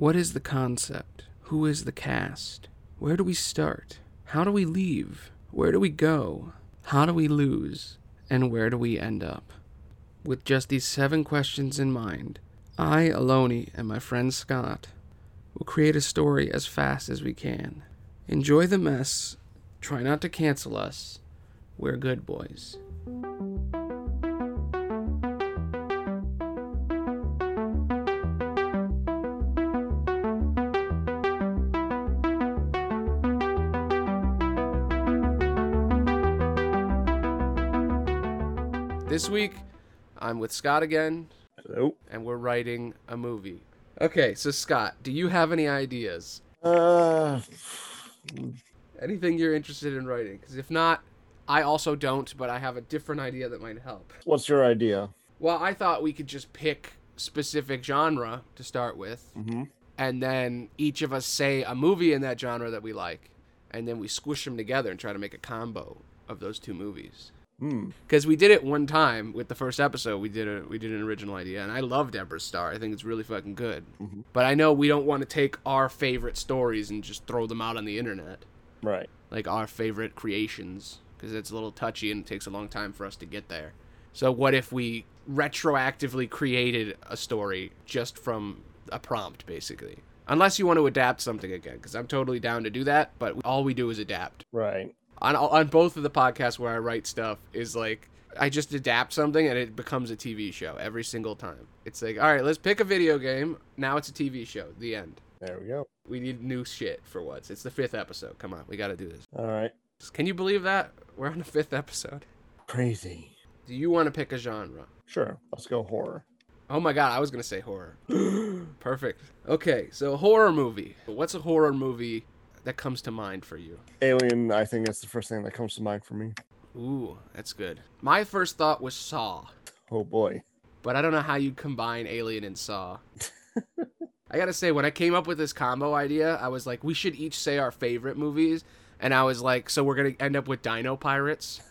What is the concept? Who is the cast? Where do we start? How do we leave? Where do we go? How do we lose? And where do we end up? With just these seven questions in mind, I, Aloni, and my friend Scott will create a story as fast as we can. Enjoy the mess. Try not to cancel us. We're good boys. This week, I'm with Scott again, Hello. and we're writing a movie. Okay, so Scott, do you have any ideas? Uh, Anything you're interested in writing? Because if not, I also don't, but I have a different idea that might help. what's your idea? Well, I thought we could just pick specific genre to start with, Mm-hmm. and then each of us say a movie in that genre that we like, and then we squish them together and try to make a combo of those two movies. Hmm. Because we did it one time with the first episode, we did a we did an original idea, and I loved Emperor's Star. I think it's really fucking good. Mhm. But I know we don't want to take our favorite stories and just throw them out on the internet, Right. like our favorite creations, because it's a little touchy and it takes a long time for us to get there. So what if we retroactively created a story just from a prompt, basically? Unless you want to adapt something again, because I'm totally down to do that. But all we do is adapt Right. On on both of the podcasts where I write stuff is like I just adapt something and it becomes a TV show every single time. It's like, all right, let's pick a video game. Now it's a TV show. The end. There we go. We need new shit for once. It's the fifth episode. Come on, we got to do this. All right. Can you believe that we're on the fifth episode? Crazy. Do you want to pick a genre? Sure. Let's go horror. Oh my god, I was gonna say horror. Perfect. Okay, so horror movie. What's a horror movie that comes to mind for you? Alien. I think that's the first thing that comes to mind for me. Ooh, that's good. My first thought was Saw. Oh boy. but I don't know how you combine Alien and Saw. I gotta say, when I came up with this combo idea, I was like, we should each say our favorite movies, and I was like, so we're gonna end up with Dino Pirates.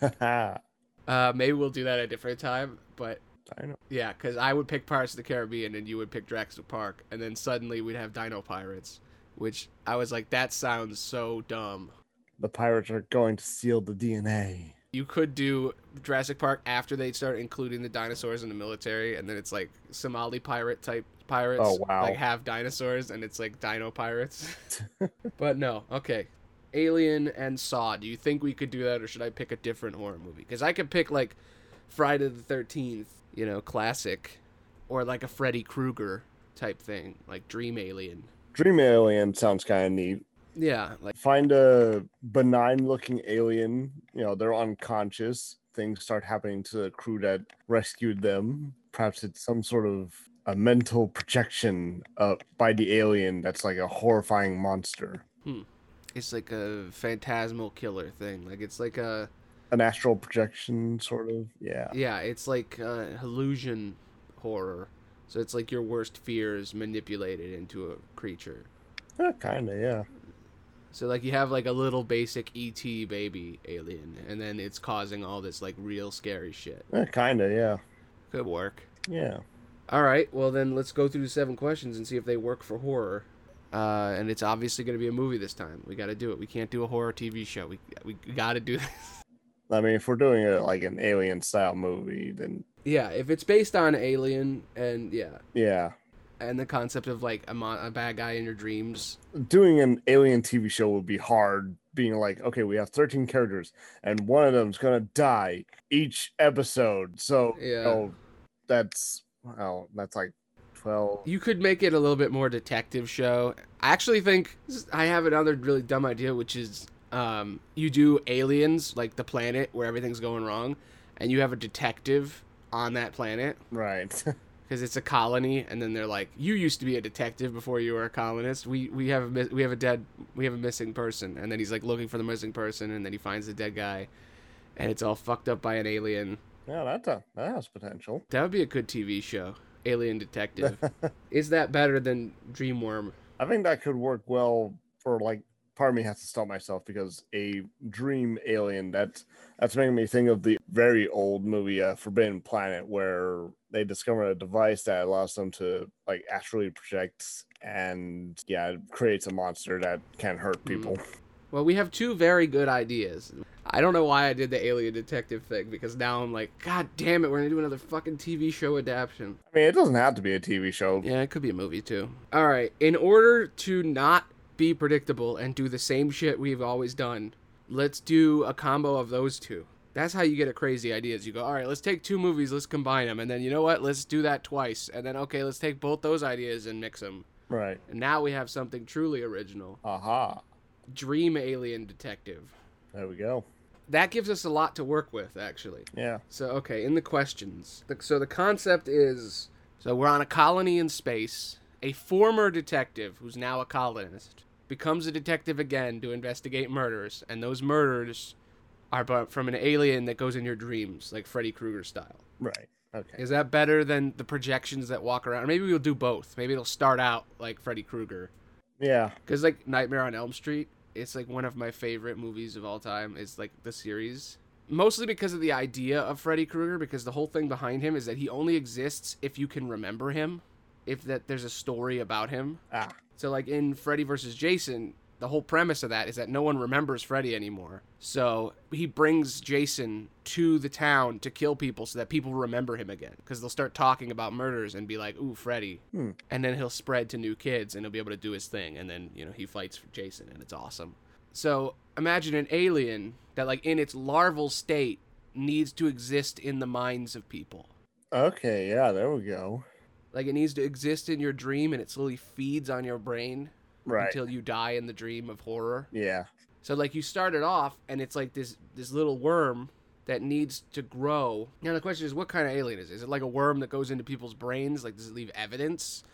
Uh, maybe we'll do that at a different time, but know. yeah, because I would pick Pirates of the Caribbean and you would pick Jurassic Park, and then suddenly we'd have Dino Pirates, which I was like, that sounds so dumb. The pirates are going to steal the DNA. You could do Jurassic Park after they start including the dinosaurs in the military, and then it's like Somali pirate type pirates. Oh, wow. Like have dinosaurs, and it's like Dino pirates. but no, okay. Alien and Saw. Do you think we could do that, or should I pick a different horror movie? Because I could pick like Friday the Thirteenth, you know, classic, or like a Freddy Krueger type thing, like Dream Alien. Dream Alien sounds kind of neat. Yeah, like Find a benign looking alien. You know, they're unconscious. Things start happening to the crew that rescued them. Perhaps it's some sort of a mental projection uh, by the alien that's like a horrifying monster. it's like a phantasmal killer thing. Like it's like a An astral projection, sort of. Yeah. Yeah, it's like uh, illusion horror. So it's like your worst fears manipulated into a creature. kind of, yeah. So like you have like a little basic ET baby alien, and then it's causing all this like real scary shit. kind of, yeah. Could work. Yeah. All right, well then let's go through the seven questions and see if they work for horror. Uh, and it's obviously going to be a movie this time. We got to do it. We can't do a horror TV show. We we got to do this. I mean, if we're doing it like an alien style movie, then yeah, if it's based on Alien and yeah, yeah. and the concept of like a, mon- a bad guy in your dreams, Doing an alien TV show would be hard. Being like, okay, we have 13 characters, and one of them's gonna die each episode. So, Yeah. oh, that's well, that's like 12. you could make it a little bit more detective show. I actually think I have another really dumb idea, which is um, you do aliens like the planet where everything's going wrong, and you have a detective on that planet Right. because it's a colony, and then they're like, "You used to be a detective before you were a colonist. We we have a we have a dead we have a missing person," and then he's like looking for the missing person, and then he finds the dead guy, and it's all fucked up by an alien. yeah, that's a uh, that has potential. That would be a good TV show, Alien Detective. is that better than Dreamworm? I think that could work well for like part of me has to stop myself because a dream alien that's that's making me think of the very old movie, uh, Forbidden Planet, where they discover a device that allows them to like astrally project and yeah, it creates a monster that can hurt people. Well, we have two very good ideas. I don't know why I did the alien detective thing because now I'm like, God damn it, we're gonna do another fucking TV show adaptation. I mean, it doesn't have to be a TV show. Yeah, it could be a movie too. All right, in order to not be predictable and do the same shit we've always done, let's do a combo of those two. That's how you get a crazy ideas. You go, all right, let's take two movies, let's combine them, and then you know what? Let's do that twice, and then okay, let's take both those ideas and mix them. Right. And now we have something truly original. Aha. Dream Alien Detective. There we go. That gives us a lot to work with, actually. Yeah. So, okay, in the questions. So, the concept is so we're on a colony in space. A former detective, who's now a colonist, becomes a detective again to investigate murders, and those murders are from an alien that goes in your dreams, like Freddy Krueger style. Right. Okay. Is that better than the projections that walk around? Or maybe we'll do both. Maybe it'll start out like Freddy Krueger. Yeah. Because, like, Nightmare on Elm Street, it's like one of my favorite movies of all time. It's like the series. Mostly because of the idea of Freddy Krueger, because the whole thing behind him is that he only exists if you can remember him, if that there's a story about him. Ah. So, like in Freddy versus Jason, the whole premise of that is that no one remembers Freddy anymore. So he brings Jason to the town to kill people so that people remember him again. Because they'll start talking about murders and be like, ooh, Freddy. Hmm. And then he'll spread to new kids and he'll be able to do his thing. And then, you know, he fights for Jason and it's awesome. So imagine an alien that, like, in its larval state, needs to exist in the minds of people. Okay. Yeah. There we go. Like, it needs to exist in your dream and it slowly feeds on your brain Right. until you die in the dream of horror. yeah. So like you start it off and it's like this this little worm that needs to grow. Now the question is what kind of alien is it? Is it like a worm that goes into people's brains? Like does it leave evidence?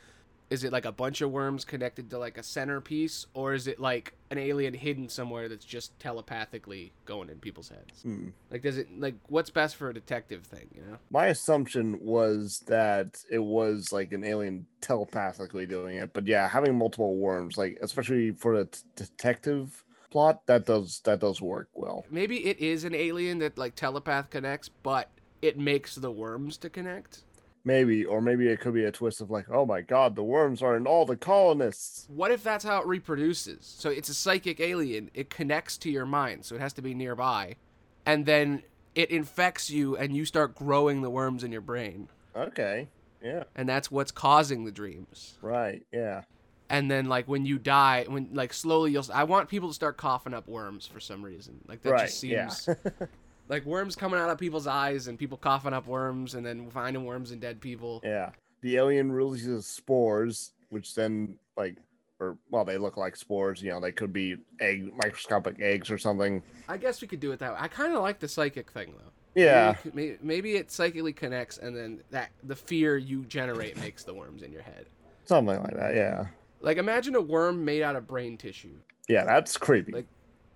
Is it like a bunch of worms connected to like a centerpiece or is it like an alien hidden somewhere that's just telepathically going in people's heads? Hmm. Like does it like what's best for a detective thing, you know? My assumption was that it was like an alien telepathically doing it, but yeah, having multiple worms, like especially for the t- detective plot, that does that does work well. Maybe it is an alien that like telepath connects, but it makes the worms to connect. Maybe, or maybe it could be a twist of like, oh my god, the worms are in all the colonists. What if that's how it reproduces? So it's a psychic alien. It connects to your mind, so it has to be nearby. And then it infects you and you start growing the worms in your brain. Okay. Yeah. And that's what's causing the dreams. Right. Yeah. And then like when you die, when like slowly you'll I want people to start coughing up worms for some reason. Like that right. just seems yeah. like worms coming out of people's eyes and people coughing up worms and then finding worms in dead people. yeah. The alien releases spores, which then like, or well, they look like spores. You know, they could be egg, microscopic eggs or something. I guess we could do it that way. I kind of like the psychic thing though. Yeah. Maybe, maybe, it psychically connects, and then that the fear you generate makes the worms in your head. Something like that. Yeah. Like imagine a worm made out of brain tissue. Yeah. That's creepy. Like-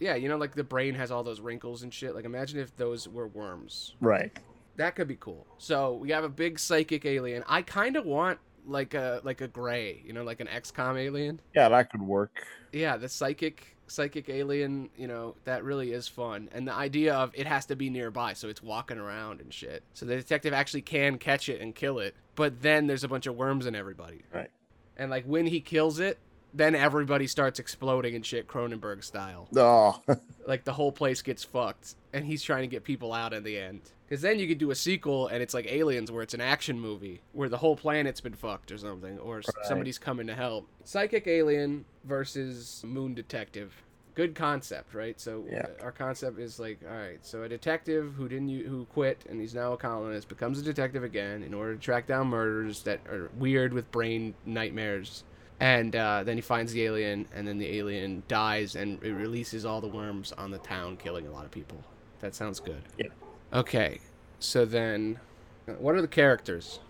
Yeah, you know, like the brain has all those wrinkles and shit. Like imagine if those were worms. right. That could be cool. So we have a big psychic alien. I kind of want like a like a gray, you know, like an XCOM alien. Yeah, that could work. Yeah, the psychic psychic alien, you know, that really is fun. And the idea of it has to be nearby, so it's walking around and shit. So the detective actually can catch it and kill it. But then there's a bunch of worms in everybody. Right. And like when he kills it, then everybody starts exploding and shit Cronenberg style. Oh. Like the whole place gets fucked and he's trying to get people out in the end. Cuz then you could do a sequel and it's like Aliens where it's an action movie where the whole planet's been fucked or something or Right. somebody's coming to help. Psychic alien versus moon detective. Good concept, right? So Yeah. our concept is like, all right, so a detective who didn't who quit and he's now a colonist becomes a detective again in order to track down murders that are weird with brain nightmares. And uh, then he finds the alien, and then the alien dies, and it releases all the worms on the town, killing a lot of people. That sounds good. Yeah. Okay, so then, uh, what are the characters?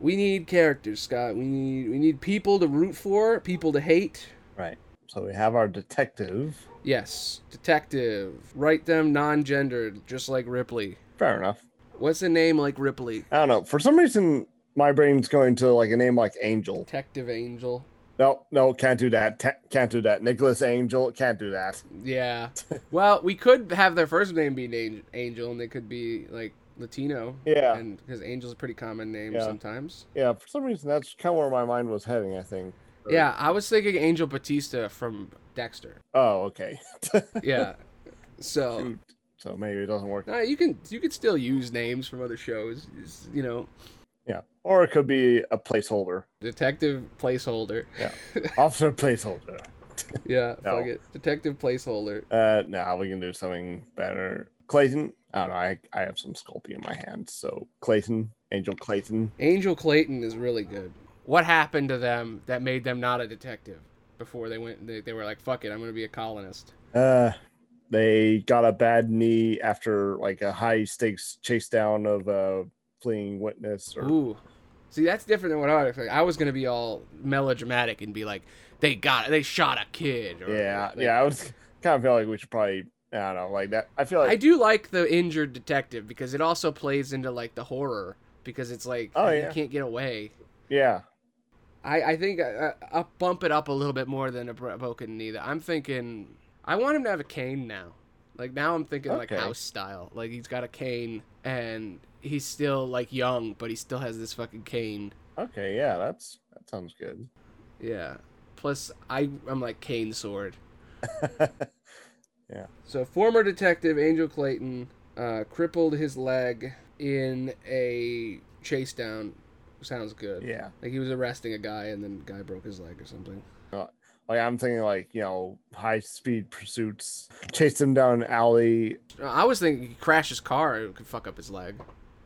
We need characters, Scott. We need we need people to root for, people to hate. right. So we have our detective. Yes, detective. Write them non-gendered, just like Ripley. Fair enough. What's a name like Ripley? I don't know. For some reason, my brain's going to like a name like Angel. Detective Angel. No, no, can't do that. Can't do that. Nicholas Angel can't do that. Yeah. well, we could have their first name be An- Angel, and they could be like Latino. Yeah. And because Angel's a pretty common name Yeah. sometimes. Yeah, for some reason that's kind of where my mind was heading. I think. Or- Yeah, I was thinking Angel Batista from Dexter. Oh, okay. Yeah. So Shoot. so maybe it doesn't work. uh, you can you can still use names from other shows. You know, or it could be a placeholder. detective placeholder. Yeah. Officer placeholder. Yeah, No. fuck it. Detective placeholder. Uh, now we can do something better. Clayton. I don't know. I, I have some Sculpey in my hand. So Clayton, Angel Clayton. Angel Clayton is really good. What happened to them that made them not a detective before they went? They, they were like, "Fuck it, I'm gonna be a colonist." Uh, they got a bad knee after like a high stakes chase down of a fleeing witness. Or Ooh, see, that's different than what I was. I was gonna be all melodramatic and be like, "They got, it. they shot a kid." Or, yeah, like- yeah. I was kind of feel like we should probably. I don't know, like that. I feel like I do like the injured detective because it also plays into like the horror because it's like Oh, you yeah. can't get away. yeah, I I think uh, I'll bump it up a little bit more than a broken knee. I'm thinking I want him to have a cane now. Like now I'm thinking like house style. Like he's got a cane and he's still like young, but he still has this fucking cane. okay, yeah. That's that sounds good. Yeah. Plus I I'm like cane sword. Yeah. So former detective Angel Clayton uh, crippled his leg in a chase down. Sounds good. yeah, Like he was arresting a guy and then the guy broke his leg or something. Like I'm thinking like you know high speed pursuits, chase him down an alley. I was thinking he crash his car, it could fuck up his leg.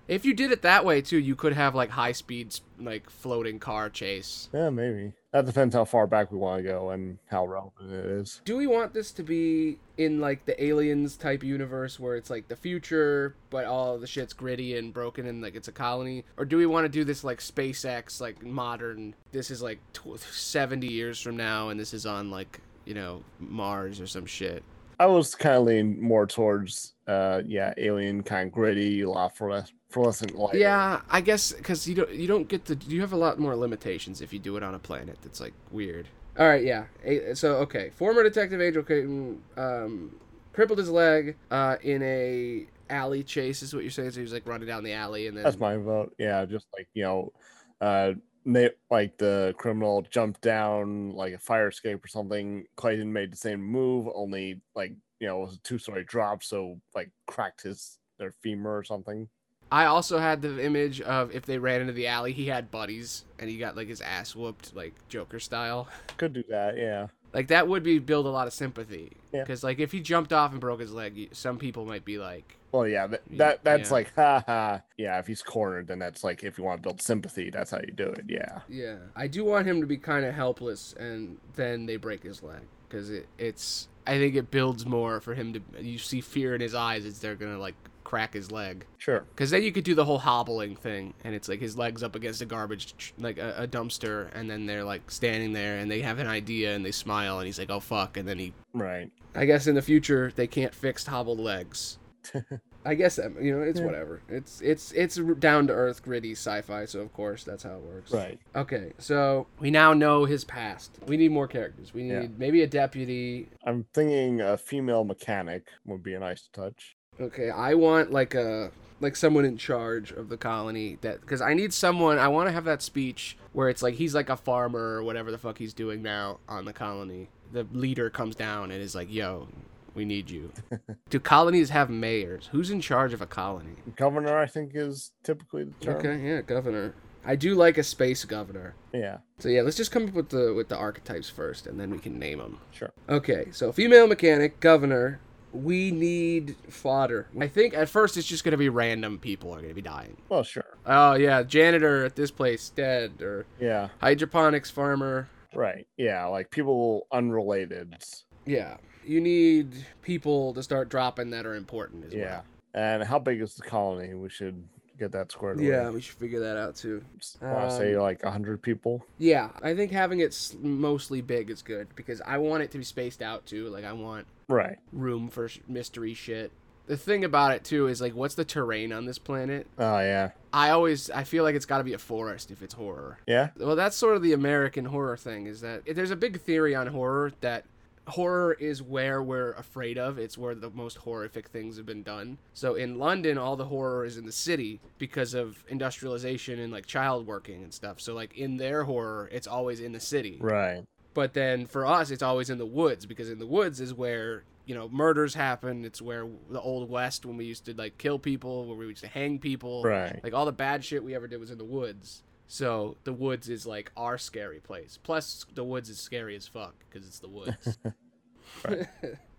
If you did it that way too, you could have like high speed, like floating car chase. Yeah, maybe that depends how far back we want to go and how relevant it is. Do we want this to be in like the aliens type universe where it's like the future, but all the shit's gritty and broken and like it's a colony, or do we want to do this like SpaceX, like modern? This is like tw- seventy years from now, and this is on like you know Mars or some shit. I was kind of leaning more towards, uh, yeah, alien kind of gritty, a lot fluores- fluorescent light. Yeah, I guess because you don't you don't get to you have a lot more limitations if you do it on a planet that's like weird. All right, yeah. So okay, former detective Angel Clayton um, crippled his leg uh, in a alley chase. Is what you're saying? So he was like running down the alley and then That's my vote. Yeah, just like you know, uh, like the criminal jumped down like a fire escape or something. Clayton made the same move, only like you know it was a two story drop, so like cracked his their femur or something. I also had the image of if they ran into the alley, he had buddies and he got like his ass whooped like Joker style. Could do that. Yeah. Like that would be build a lot of sympathy. Yeah. Because like if he jumped off and broke his leg, some people might be like, Well, yeah, that, that that's yeah. like, ha ha. Yeah, if he's cornered, then that's like, if you want to build sympathy, that's how you do it. Yeah. Yeah, I do want him to be kind of helpless, and then they break his leg because it, it's. I think it builds more for him to. You see fear in his eyes as they're gonna like crack his leg. Sure. Because then you could do the whole hobbling thing, and it's like his legs up against a garbage, like a, a dumpster, and then they're like standing there, and they have an idea, and they smile, and he's like, "Oh fuck," and then he. Right. I guess in the future they can't fix hobbled legs. I guess um, you know it's Yeah. whatever. It's it's it's down to earth, gritty sci-fi, so of course that's how it works. Right. Okay, so we now know his past. We need more characters. We need Yeah. maybe a deputy. I'm thinking a female mechanic would be a nice touch. Okay, I want like a like someone in charge of the colony that because I need someone. I want to have that speech where it's like he's like a farmer or whatever the fuck he's doing now on the colony. The leader comes down and is like, "Yo, we need you." Do colonies have mayors? Who's in charge of a colony? Governor, I think, is typically the term. Okay, yeah, governor. I do like a space governor. Yeah. So yeah, let's just come up with the with the archetypes first, and then we can name them. Sure. Okay, so female mechanic, governor. We need fodder. I think at first it's just gonna be random people are gonna be dying. Well, sure. Oh yeah, janitor at this place dead, or Yeah. hydroponics farmer. Right. Yeah. Like people unrelated. Yeah, you need people to start dropping that are important as well. Yeah. And how big is the colony? We should get that squared away. Yeah, we should figure that out too. Say Um, like a hundred people? Yeah, I think having it mostly big is good because I want it to be spaced out too. Like I want Right. room for mystery shit. The thing about it too is like, what's the terrain on this planet? Oh yeah. I always I feel like it's got to be a forest if it's horror. Yeah. Well, that's sort of the American horror thing. Is that there's a big theory on horror that horror is where we're afraid of. It's where the most horrific things have been done. So in London, all the horror is in the city because of industrialization and like child working and stuff. So like in their horror, it's always in the city. Right. But then for us, it's always in the woods because in the woods is where you know murders happen. It's where the old west when we used to like kill people, where we used to hang people. Right. Like all the bad shit we ever did was in the woods. So the woods is like our scary place. Plus the woods is scary as fuck because it's the woods.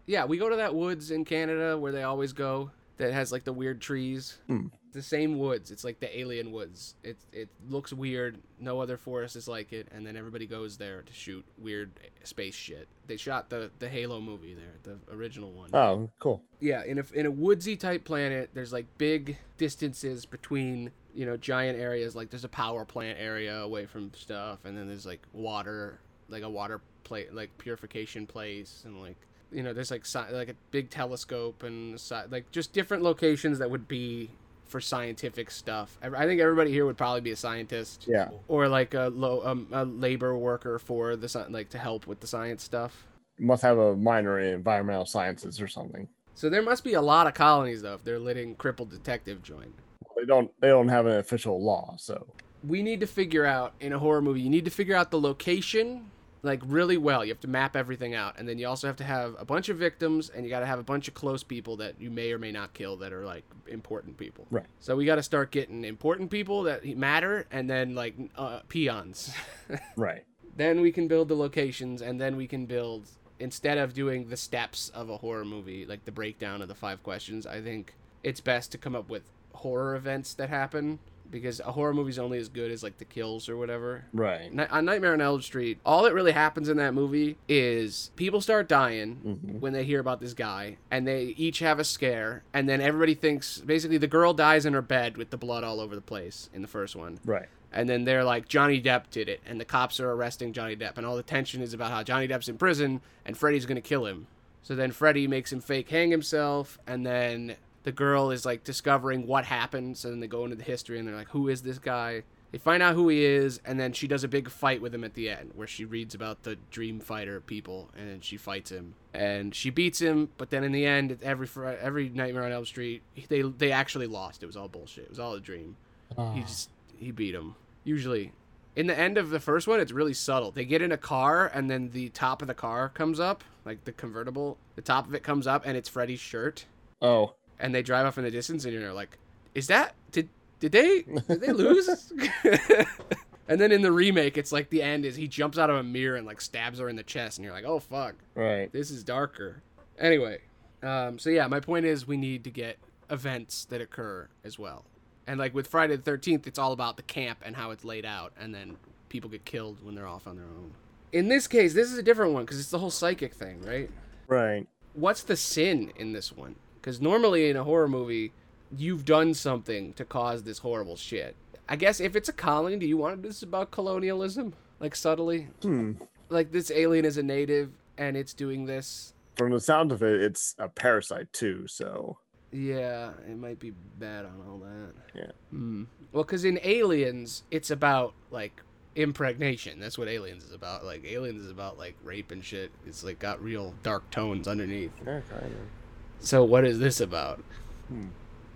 Yeah, we go to that woods in Canada where they always go. That has like the weird trees. Hmm. The same woods. It's like the alien woods. It it looks weird. No other forest is like it. And then everybody goes there to shoot weird space shit. They shot the the Halo movie there, the original one. Oh, cool. Yeah, in a in a woodsy type planet, there's like big distances between you know giant areas. Like there's a power plant area away from stuff, and then there's like water, like a water plate, like purification place, and like you know there's like like a big telescope and like just different locations that would be for scientific stuff. I think everybody here would probably be a scientist Yeah. or like a low um, a labor worker for the like to help with the science stuff. Must have a minor in environmental sciences or something. So there must be a lot of colonies though if they're letting crippled detective join. They don't. They don't have an official law, so We need to figure out in a horror movie. You need to figure out the location like really well. You have to map everything out, and then you also have to have a bunch of victims, and you got to have a bunch of close people that you may or may not kill that are like important people. Right. So we got to start getting important people that matter, and then like uh, peons. right. then we can build the locations and then we can build instead of doing the steps of a horror movie like the breakdown of the five questions i think it's best to come up with horror events that happen because a horror movie's only as good as like the kills or whatever Right. Ni- on Nightmare on Elm Street, all that really happens in that movie is people start dying Mhm. when they hear about this guy, and they each have a scare, and then everybody thinks basically the girl dies in her bed with the blood all over the place in the first one, Right. and then they're like Johnny Depp did it, and the cops are arresting Johnny Depp, and all the tension is about how Johnny Depp's in prison and Freddy's gonna kill him. So then Freddy makes him fake hang himself, and then the girl is like discovering what happened. So then they go into the history, and they're like, "Who is this guy?" They find out who he is, and then she does a big fight with him at the end, where she reads about the Dream Fighter people, and then she fights him, and she beats him. But then in the end, every every Nightmare on Elm Street, they they actually lost. It was all bullshit. It was all a dream. He ah. just he beat him. Usually, in the end of the first one, it's really subtle. They get in a car, and then the top of the car comes up, like the convertible. The top of it comes up, and it's Freddy's shirt. Oh. And they drive off in the distance, and you're like, "Is that did did they did they lose?" and then in the remake, it's like the end is he jumps out of a mirror and like stabs her in the chest, and you're like, "Oh fuck, Right. this is darker." Anyway, um, so yeah, my point is we need to get events that occur as well. And like with Friday the Thirteenth, it's all about the camp and how it's laid out, and then people get killed when they're off on their own. In this case, this is a different one because it's the whole psychic thing, right? Right. What's the sin in this one? Because normally in a horror movie, you've done something to cause this horrible shit. I guess if it's a colony, do you want this about colonialism, like subtly? Hmm. Like this alien is a native and it's doing this. From the sound of it, it's a parasite too. So Yeah, it might be bad on all that. Yeah. Hmm. Well, because in Aliens, it's about like impregnation. That's what Aliens is about. Like Aliens is about like rape and shit. It's like got real dark tones underneath. yeah, kind of. So what is this about? Hmm.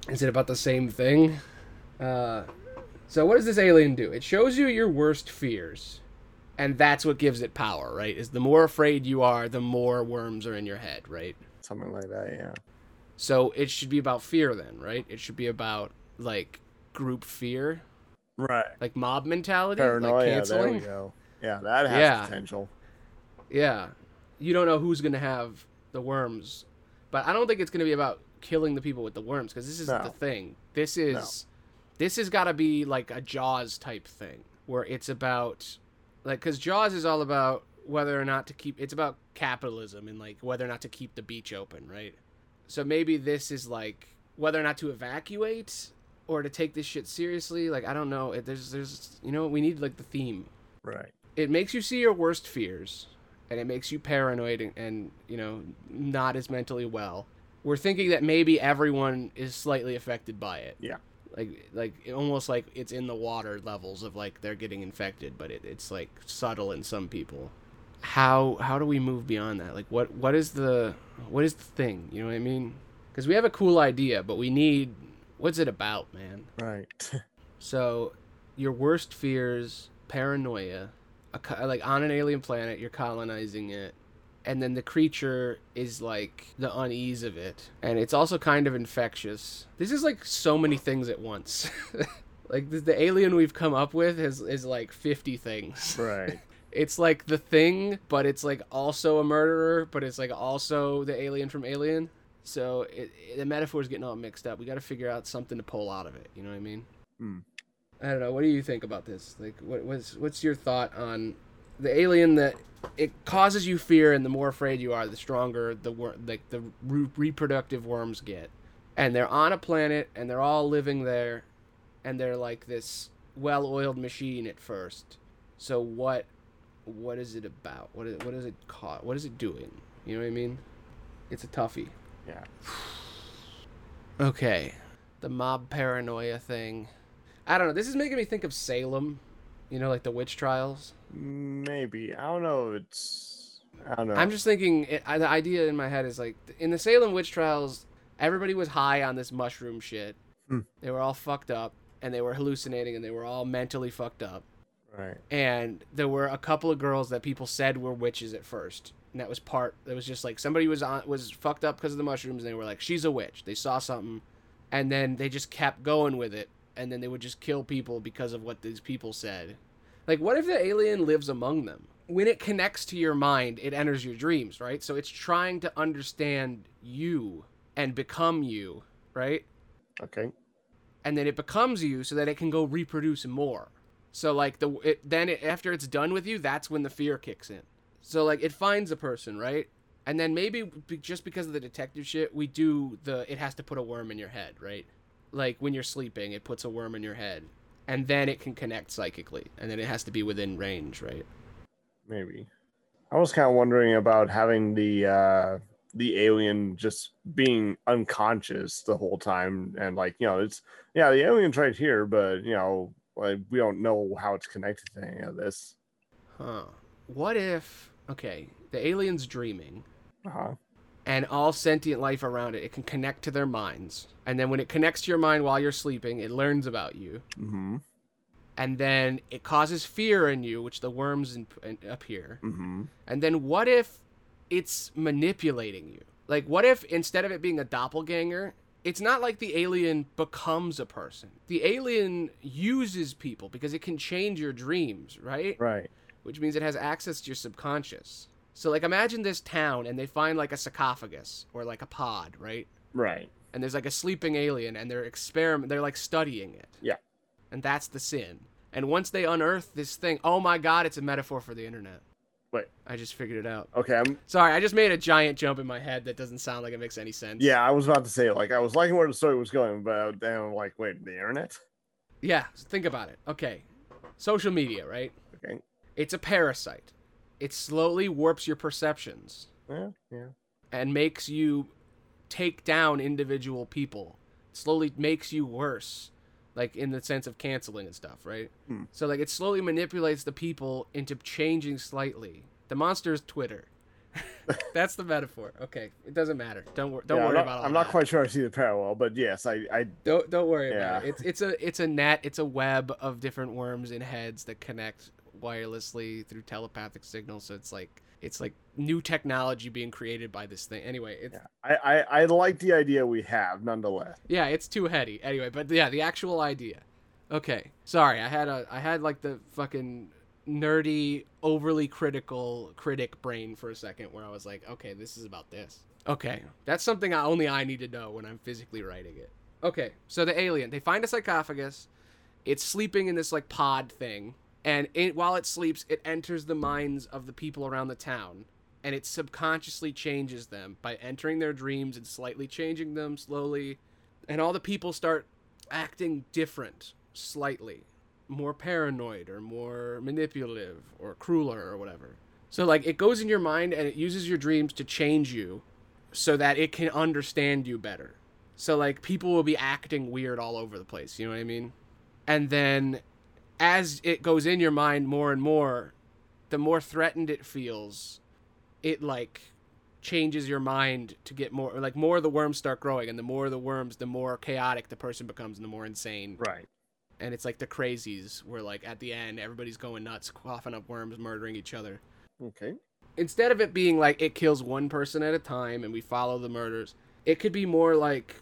Is it about the same thing? Uh, so what does this alien do? It shows you your worst fears, and that's what gives it power, right? Is the more afraid you are, the more worms are in your head, right? Something like that. Yeah. So it should be about fear then, right? It should be about like group fear, Right. like mob mentality, Paranoia. like there canceling. we go. Yeah, that has Yeah. potential. Yeah. You don't know who's going to have the worms. But I don't think it's going to be about killing the people with the worms because this isn't No. the thing. This is this has got to be like a Jaws type thing where it's about like cuz Jaws is all about whether or not to keep it's about capitalism and like whether or not to keep the beach open, right? So maybe this is like whether or not to evacuate or to take this shit seriously. Like I don't know. It, there's there's you know we need like the theme Right. it makes you see your worst fears and it makes you paranoid and, and you know not as mentally well we're thinking that maybe everyone is slightly affected by it. Yeah. Like like almost like it's in the water levels of like they're getting infected, but it, it's like subtle in some people. How how do we move beyond that? Like what what is the what is the thing? You know what I mean? Because we have a cool idea, but we need what's it about, man? Right. So, your worst fears, paranoia, a, like on an alien planet, you're colonizing it, and then the creature is like the unease of it, and it's also kind of infectious. This is like so many things at once. like the, the alien we've come up with is is like 50 things. right. It's like the thing, but it's like also a murderer, but it's like also the alien from Alien. So it, it, the metaphor is getting all mixed up. We got to figure out something to pull out of it. You know what I mean? Hmm. I don't know. What do you think about this? Like, what, what's what's your thought on the alien that it causes you fear, and the more afraid you are, the stronger the wor- like the re- reproductive worms get, and they're on a planet, and they're all living there, and they're like this well-oiled machine at first. So what what is it about? What is, what is it caught? What is it doing? You know what I mean? It's a toughie. Yeah. Okay. The mob paranoia thing. I don't know. This is making me think of Salem. You know, like the witch trials. Maybe. I don't know. It's. I don't know. I'm just thinking. It, I, the idea in my head is like in the Salem witch trials, everybody was high on this mushroom shit. Hmm. They were all fucked up, and they were hallucinating, and they were all mentally fucked up. Right. and there were a couple of girls that people said were witches at first and that was part that was just like somebody was on was fucked up because of the mushrooms and they were like she's a witch they saw something and then they just kept going with it and then they would just kill people because of what these people said like what if the alien lives among them when it connects to your mind it enters your dreams right so it's trying to understand you and become you right Okay. and then it becomes you so that it can go reproduce more. So like the it, then it, after it's done with you, that's when the fear kicks in. So like it finds a person, right? And then maybe just because of the detective shit, we do the it has to put a worm in your head, right? Like when you're sleeping, it puts a worm in your head, and then it can connect psychically, and then it has to be within range, right? Maybe. I was kind of wondering about having the uh the alien just being unconscious the whole time and like you know it's yeah the alien's right here but you know like we don't know how it's connected to any of this Huh? What if okay, the alien's dreaming, uh-huh and all sentient life around it, it can connect to their minds. And then when it connects to your mind while you're sleeping, it learns about you. mm-hmm And then it causes fear in you, which the worms in, in, appear. mm-hmm And then what if it's manipulating you? Like, what if instead of it being a doppelganger, it's not like the alien becomes a person? The alien uses people because it can change your dreams, right? right which means it has access to your subconscious. So like imagine this town and they find like a sarcophagus or like a pod, right? right And there's like a sleeping alien and they're experiment they're like studying it. Yeah. And that's the sin. And once they unearth this thing, oh my god, it's a metaphor for the internet. Wait. I just figured it out. okay i'm Sorry, I just made a giant jump in my head that doesn't sound like it makes any sense. yeah i was about to say like i was liking where the story was going but then i'm like wait the internet Yeah, think about it. Okay. Social media, right? okay It's a parasite. It slowly warps your perceptions. yeah yeah and makes you take down individual people. It Slowly makes you worse, like in the sense of canceling and stuff, right? Hmm. So like it slowly manipulates the people into changing slightly. The monster is Twitter. That's the metaphor. Okay, it doesn't matter. Don't wor- don't Yeah, worry not, about all i'm not quite sure i see the parallel but yes i i Don't don't worry about it. It's it's a it's a net. It's a web of different worms and heads that connect wirelessly through telepathic signals. So it's like it's like new technology being created by this thing. Anyway, it's yeah i i, I like the idea we have nonetheless Yeah, it's too heady. Anyway, but yeah, the actual idea. Okay, sorry, I had a I had like the fucking nerdy, overly critical critic brain for a second where I was like, okay, this is about this. Okay, that's something I, only I need to know when I'm physically writing it. Okay, so the alien, they find a sarcophagus. It's sleeping in this like pod thing, and it, while it sleeps, it enters the minds of the people around the town, and it subconsciously changes them by entering their dreams and slightly changing them slowly, and all the people start acting different slightly more paranoid or more manipulative or crueler or whatever so like it goes in your mind and it uses your dreams to change you so that it can understand you better. So like people will be acting weird all over the place, you know what I mean? And then as it goes in your mind more and more, the more threatened it feels, it like changes your mind to get more like more of the worms start growing and the more the worms the more chaotic the person becomes and the more insane Right. and it's like the crazies where like at the end everybody's going nuts coughing up worms murdering each other Okay. instead of it being like it kills one person at a time and we follow the murders it could be more like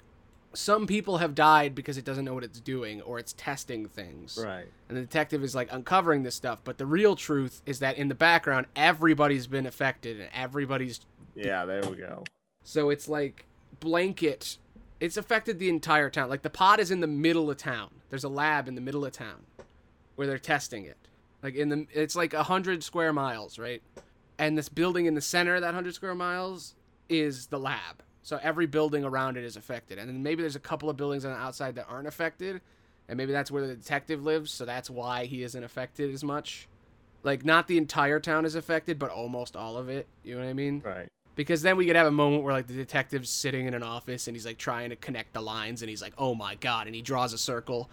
some people have died because it doesn't know what it's doing or it's testing things Right. and the detective is like uncovering this stuff but the real truth is that in the background everybody's been affected and everybody's Yeah, there we go. so it's like blanket. It's affected the entire town. Like the pod is in the middle of town. There's a lab in the middle of town where they're testing it. Like in the, it's like a hundred square miles, right? And this building in the center of that hundred square miles is the lab. So every building around it is affected, and then maybe there's a couple of buildings on the outside that aren't affected, and maybe that's where the detective lives. So that's why he isn't affected as much. Like not the entire town is affected, but almost all of it. You know what I mean? Right. because then we could have a moment where like the detective's sitting in an office and he's like trying to connect the lines and he's like oh my god and he draws a circle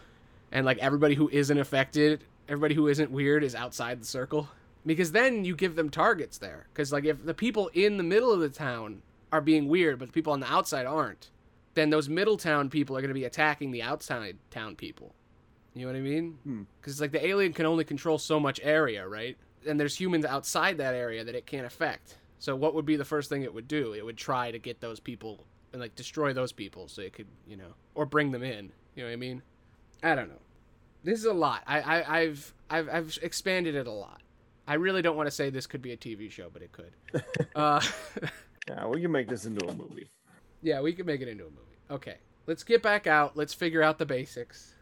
and like everybody who isn't affected everybody who isn't weird is outside the circle because then you give them targets there because like if the people in the middle of the town are being weird but the people on the outside aren't. Then those Middletown people are going to be attacking the outside town people. You know what i mean? Hmm. because like the alien can only control so much area right? And there's humans outside that area that it can't affect. So what would be the first thing it would do? It would try to get those people and like destroy those people so it could you know or bring them in. You know what i mean? I don't know. This is a lot. I, I i've i've i've expanded it a lot. I really don't want to say this could be a tv show but it could. Uh Yeah, we can make this into a movie. Yeah, we can make it into a movie. Okay, let's get back out. Let's figure out the basics.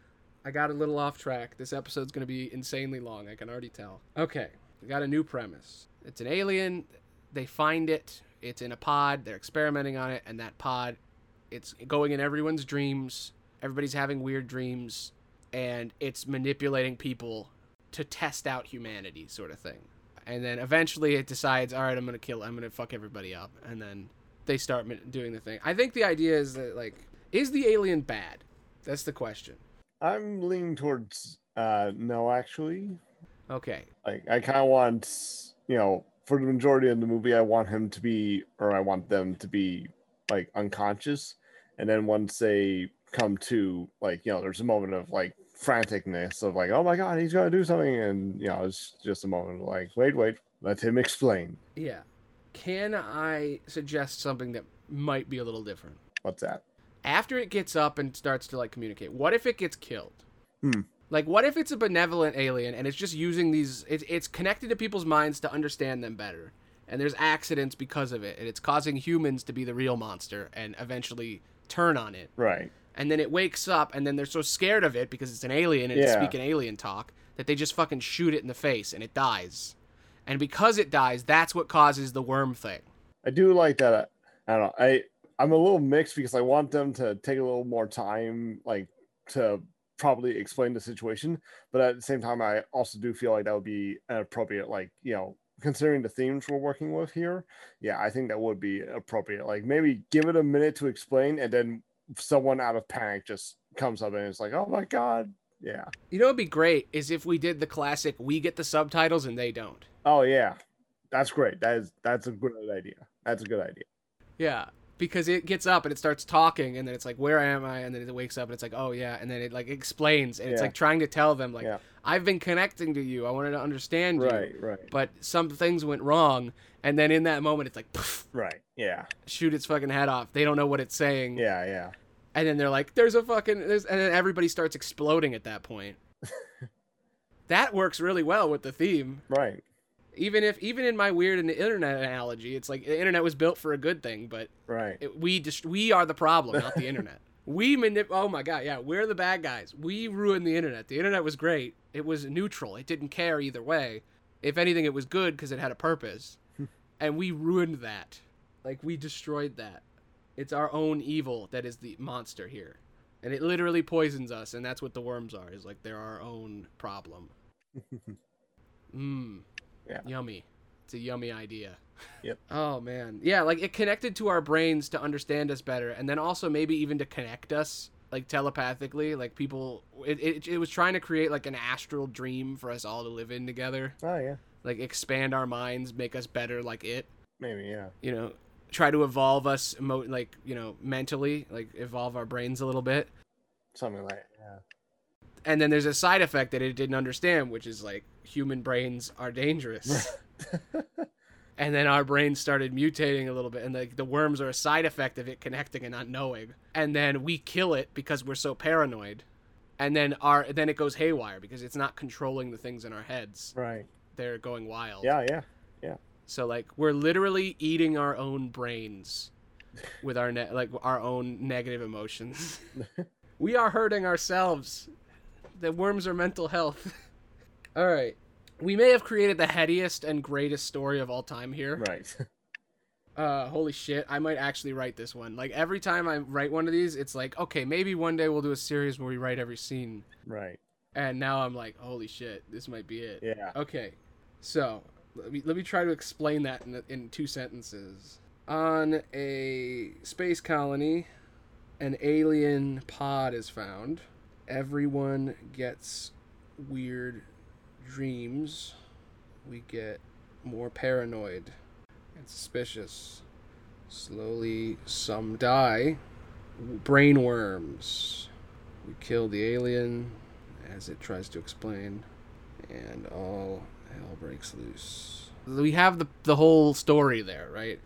I got a little off track. This episode's going to be insanely long. I can already tell. Okay, we got a new premise. It's an alien. They find it. It's in a pod. They're experimenting on it, and that pod, it's going in everyone's dreams. Everybody's having weird dreams, and it's manipulating people to test out humanity, sort of thing. And then eventually it decides, all right, I'm gonna kill, I'm gonna fuck everybody up, and then they start doing the thing. I think the idea is that like, is the alien bad? That's the question. I'm leaning towards uh no actually. Okay, Like I kind of want, you know, for the majority of the movie I want him to be or I want them to be like unconscious and then once they come to like, you know, there's a moment of like franticness of like, oh my god, he's to do something and you know, it's just a moment of like, wait, wait, let him explain. yeah. Can I suggest something that might be a little different? What's that? After it gets up and starts to like communicate, what if it gets killed? Hmm. Like, what if it's a benevolent alien and it's just using these? It's it's connected to people's minds to understand them better, and there's accidents because of it, and it's causing humans to be the real monster and eventually turn on it. Right. And then it wakes up and then they're so scared of it because it's an alien and it's Yeah. speaking alien talk that they just fucking shoot it in the face and it dies and because it dies that's what causes the worm thing I do like that. uh, I don't know. I I'm a little mixed because I want them to take a little more time, like to probably explain the situation. But at the same time, I also do feel like that would be an appropriate, like you know, considering the themes we're working with here. Yeah, I think that would be appropriate. Like maybe give it a minute to explain, and then someone out of panic just comes up and it's like, oh my god, yeah, you know what'd be great is if we did the classic we get the subtitles and they don't oh yeah, that's great. That is that's a good idea. That's a good idea. yeah because it gets up and it starts talking and then it's like where am i and then it wakes up and it's like oh yeah and then it like explains and it's like trying to tell them like Yeah. I've been connecting to you. I wanted to understand you. Right, right, but some things went wrong and then in that moment it's like poof, right. Yeah, shoot its fucking head off. They don't know what it's saying. Yeah, yeah. and then they're like there's a fucking there's, and then everybody starts exploding at that point. That works really well with the theme. Right. even if even in my weird in the internet analogy it's like the internet was built for a good thing but Right. it, we just we are the problem not the internet we manip oh my god yeah we're the bad guys. We ruined the internet. The internet was great. It was neutral. It didn't care either way. If anything it was good because it had a purpose. Hmm. And we ruined that. Like we destroyed that. It's our own evil that is the monster here. And it literally poisons us and that's what the worms are is like they're our own problem. Mmm. Yeah. Yummy. It's a yummy idea. Yep. Oh man. Yeah, like it connected to our brains to understand us better and then also maybe even to connect us like telepathically like people it, it, it was trying to create like an astral dream for us all to live in together Oh yeah, like expand our minds make us better like it maybe yeah. you know try to evolve us emo- like you know mentally like evolve our brains a little bit Something like yeah. and then there's a side effect that it didn't understand which is like human brains are dangerous and then our brains started mutating a little bit and like the worms are a side effect of it connecting and not knowing. And then we kill it because we're so paranoid. And then our then it goes haywire because it's not controlling the things in our heads. Right. they're going wild. Yeah, yeah. Yeah. So like we're literally eating our own brains with our ne- like our own negative emotions. We are hurting ourselves. The worms are mental health. All right we may have created the headiest and greatest story of all time here Right. uh holy shit i might actually write this one like every time i write one of these it's like okay maybe one day we'll do a series where we write every scene right. and now i'm like holy shit this might be it Yeah. okay so let me, let me try to explain that in, in two sentences on a space colony an alien pod is found everyone gets weird dreams we get more paranoid and suspicious. Slowly, some die. Brainworms. We kill the alien as it tries to explain, and all hell breaks loose. We have the, the whole story there, right?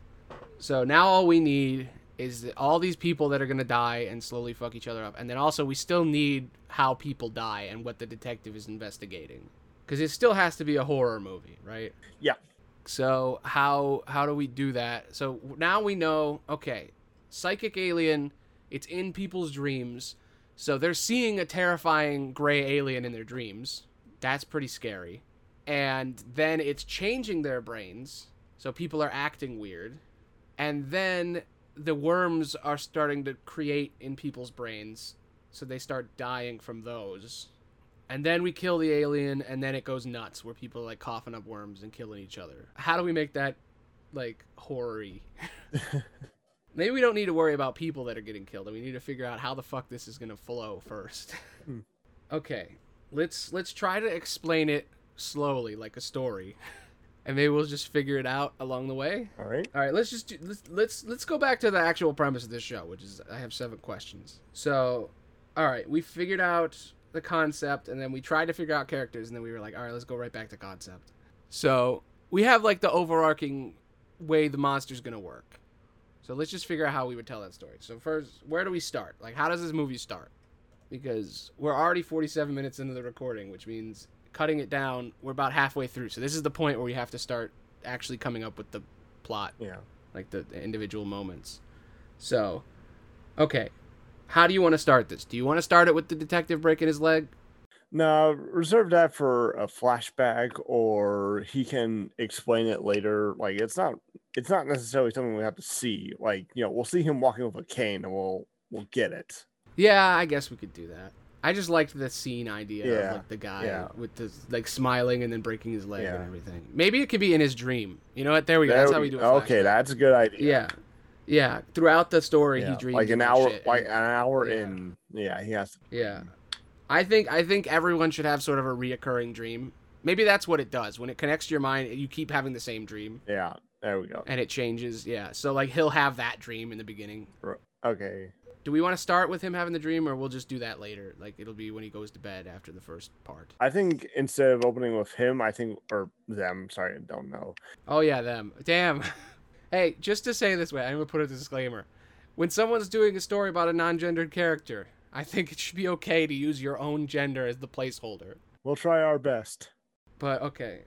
So now all we need is all these people that are going to die and slowly fuck each other up. And then also, we still need how people die and what the detective is investigating. Because it still has to be a horror movie, right? Yeah. So how how do we do that? So now we know, okay, psychic alien, it's in people's dreams. So they're seeing a terrifying gray alien in their dreams. That's pretty scary. And then it's changing their brains. So people are acting weird. And then the worms are starting to create in people's brains. So they start dying from those. And then we kill the alien, and then it goes nuts, where people are like coughing up worms and killing each other. How do we make that like horror-y? Maybe we don't need to worry about people that are getting killed, and we need to figure out how the fuck this is gonna flow first. Hmm. okay, let's let's try to explain it slowly, like a story, and maybe we'll just figure it out along the way. All right. All right, let's just do, let's let's let's go back to the actual premise of this show, which is I have seven questions. So, all right, we figured out the concept, and then we tried to figure out characters, and then we were like, all right, let's go right back to concept. So we have like the overarching way the monster's gonna work. So let's just figure out how we would tell that story. So first, where do we start? Like, how does this movie start? Because we're already 47 minutes into the recording, which means cutting it down, we're about halfway through. So this is the point where we have to start actually coming up with the plot Yeah. like the, the individual moments. So, okay, how do you want to start this? Do you want to start it with the detective breaking his leg? No, reserve that for a flashback, or he can explain it later. Like it's not, it's not necessarily something we have to see. Like you know, we'll see him walking with a cane, and we'll we'll get it. Yeah, I guess we could do that. I just liked the scene idea Yeah, of like the guy yeah. with the like smiling and then breaking his leg and everything. Maybe it could be in his dream. You know what? There we go. There That's how we- we do it. Okay, that's a good idea. yeah, yeah. Throughout the story, Yeah, he dreams like an hour, shit, like an hour yeah. in. Yeah, he has. To, Yeah. I think I think everyone should have sort of a reoccurring dream. Maybe that's what it does. When it connects to your mind, you keep having the same dream yeah, there we go. and it changes. Yeah. So like he'll have that dream in the beginning. Okay, Do we want to start with him having the dream or we'll just do that later? Like it'll be when he goes to bed after the first part. I think instead of opening with him, I think or them. Sorry, I don't know. Oh yeah, them. Damn. hey, just to say this way, I'm gonna put a disclaimer. When someone's doing a story about a non-gendered character, I think it should be okay to use your own gender as the placeholder. We'll try our best. But okay.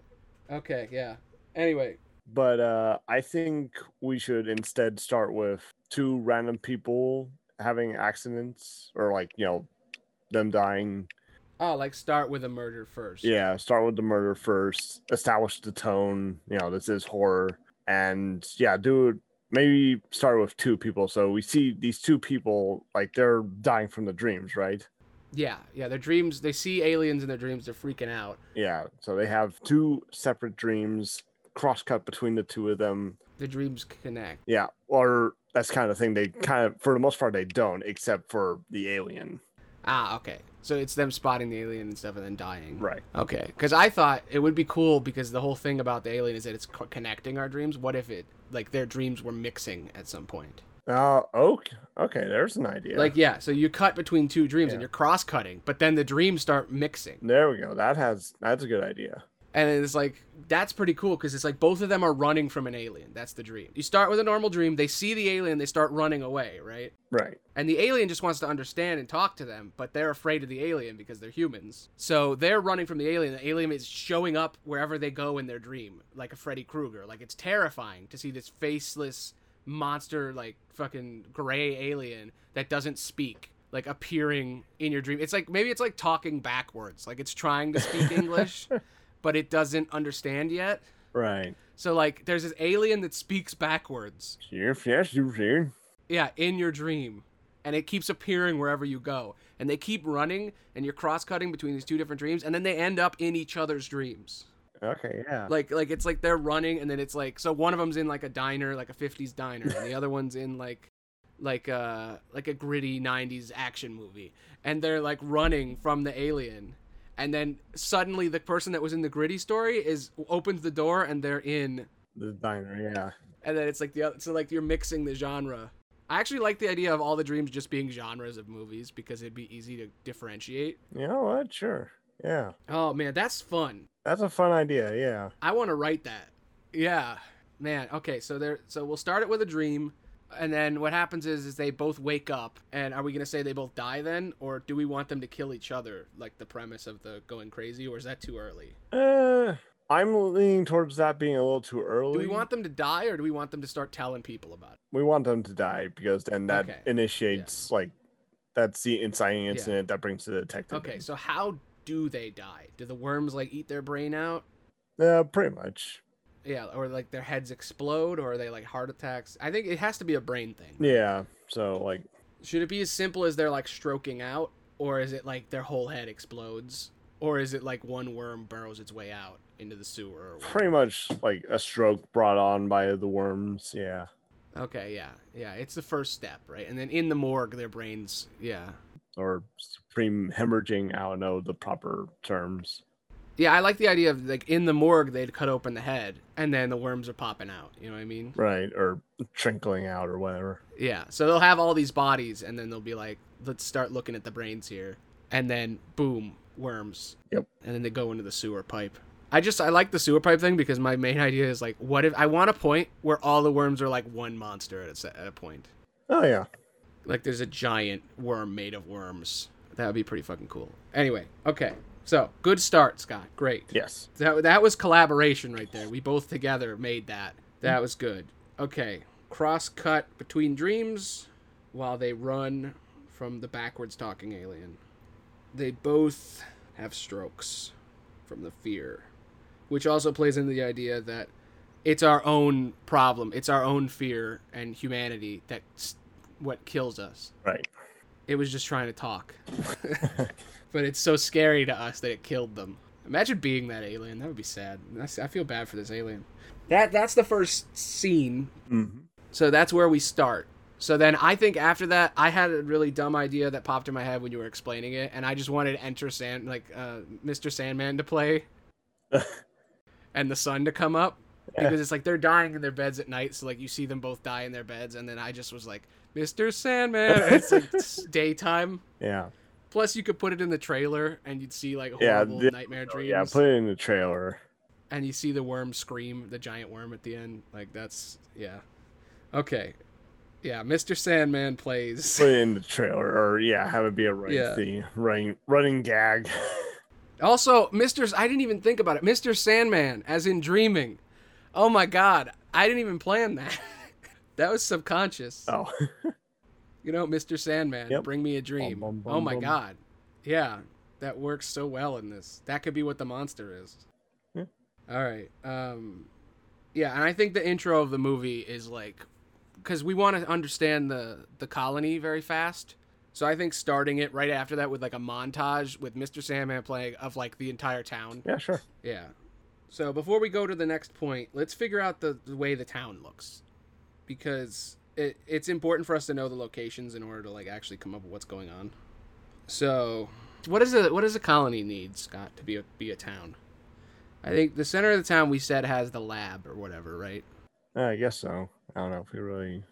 Okay, yeah. Anyway, but uh i think we should instead start with two random people having accidents or like you know them dying oh, like start with a murder first. yeah start with the murder first establish the tone you know this is horror and yeah do maybe start with two people so we see these two people like they're dying from the dreams right Yeah, yeah. Their dreams, they see aliens in their dreams, they're freaking out. yeah so they have two separate dreams cross cut between the two of them. The dreams connect. Yeah, or that's kind of thing they kind of for the most part they don't, except for the alien. Ah, okay. So it's them spotting the alien and stuff and then dying. Right. Okay. Because I thought it would be cool because the whole thing about the alien is that it's co- connecting our dreams. What if it, like, their dreams were mixing at some point? Uh, okay. Okay, there's an idea. Like, yeah. So you cut between two dreams and you're cross cutting, but then the dreams start mixing. there we go. That has that's a good idea. And it's like, that's pretty cool because it's like both of them are running from an alien. That's the dream. You start with a normal dream, they see the alien, they start running away, right? Right. And the alien just wants to understand and talk to them, but they're afraid of the alien because they're humans. So they're running from the alien. The alien is showing up wherever they go in their dream, like a Freddy Krueger. Like it's terrifying to see this faceless monster, like fucking gray alien that doesn't speak, like appearing in your dream. It's like maybe it's like talking backwards. Like it's trying to speak English, but it doesn't understand yet. Right. So like there's this alien that speaks backwards. Yes, yes, you see. Yeah, in your dream. And it keeps appearing wherever you go. And they keep running, and you're cross cutting between these two different dreams, and then they end up in each other's dreams. Okay, yeah. Like like it's like they're running, and then it's like so one of them's in like a diner, like a '50s diner, and the other one's in like like uh like a gritty '90s action movie, and they're like running from the alien, and then suddenly the person that was in the gritty story is opens the door, and they're in the diner, yeah. and then it's like the other, so like you're mixing the genre. I actually like the idea of all the dreams just being genres of movies because it'd be easy to differentiate. You know what? Sure. Yeah. Oh man, that's fun. That's a fun idea, yeah. I want to write that. Yeah, man. Okay, so there. So we'll start it with a dream, and then what happens is is they both wake up, and are we gonna say they both die then, or do we want them to kill each other, like the premise of the going crazy, or is that too early? Uh I'm leaning towards that being a little too early. Do we want them to die, or do we want them to start telling people about it? we want them to die because then that Okay. initiates like that's the inciting incident that brings the detective. Okay, so how do they die? Do the worms like eat their brain out? Uh, pretty much. Yeah, or like their heads explode, or are they like heart attacks? I think it has to be a brain thing. Yeah. So like Should it be as simple as they're like stroking out, or is it like their whole head explodes, or is it like one worm burrows its way out into the sewer? Or pretty much like a stroke brought on by the worms. Yeah. Okay, yeah, yeah, it's the first step, right? And then in the morgue, their brains, yeah, Or supreme hemorrhaging. I don't know the proper terms. Yeah. I like the idea of like in the morgue, they'd cut open the head, and then the worms are popping out. You know what I mean? Right. Or trickling out or whatever. Yeah. So they'll have all these bodies, and then they'll be like, let's start looking at the brains here. And then, boom, worms. Yep. And then they go into the sewer pipe. I just, I like the sewer pipe thing because my main idea is like, what if I want a point where all the worms are like one monster at a, at a point? Oh yeah. Like there's a giant worm made of worms. That would be pretty fucking cool. Anyway, okay. So, good start, Scott. Great. Yes. That, that was collaboration right there. We both together made that. That was good. Okay. Cross cut between dreams while they run from the backwards talking alien. They both have strokes from the fear, which also plays into the idea that it's our own problem, it's our own fear and humanity that's what kills us. Right. It was just trying to talk. but it's so scary to us that it killed them. Imagine being that alien. That would be sad. That's, I feel bad for this alien. That that's the first scene. Mm-hmm. So that's where we start. So then I think after that, I had a really dumb idea that popped in my head when you were explaining it, and I just wanted Enter Sand like uh, Mr. Sandman to play, and the sun to come up because it's like they're dying in their beds at night. So like you see them both die in their beds, and then I just was like Mr. Sandman. it's like daytime. Yeah. Plus, you could put it in the trailer, and you'd see like Yeah, horrible the- nightmare dreams. yeah. Put it in the trailer. and you see the worm scream, the giant worm at the end. Like that's yeah. Okay. Yeah, Mr. Sandman plays. Put it in the trailer, or yeah, have it be a running Yeah. thing, running running gag. Also, Mr. I didn't even think about it. Mr. Sandman, as in dreaming. Oh my god, I didn't even plan that. that was subconscious. oh. You know, Mr. Sandman, Yep. bring me a dream. Bum, bum, oh my bum. god. Yeah, that works so well in this. That could be what the monster is. Yeah. All right. Um yeah, and I think the intro of the movie is like cuz we want to understand the the colony very fast. So I think starting it right after that with like a montage with Mr. Sandman playing of like the entire town. Yeah, sure. Yeah. So before we go to the next point, let's figure out the, the way the town looks, because it, it's important for us to know the locations in order to like actually come up with what's going on. So, what is a what does a colony need, Scott, to be a be a town? I think the center of the town we said has the lab or whatever, right? Uh, I guess so. I don't know if we really,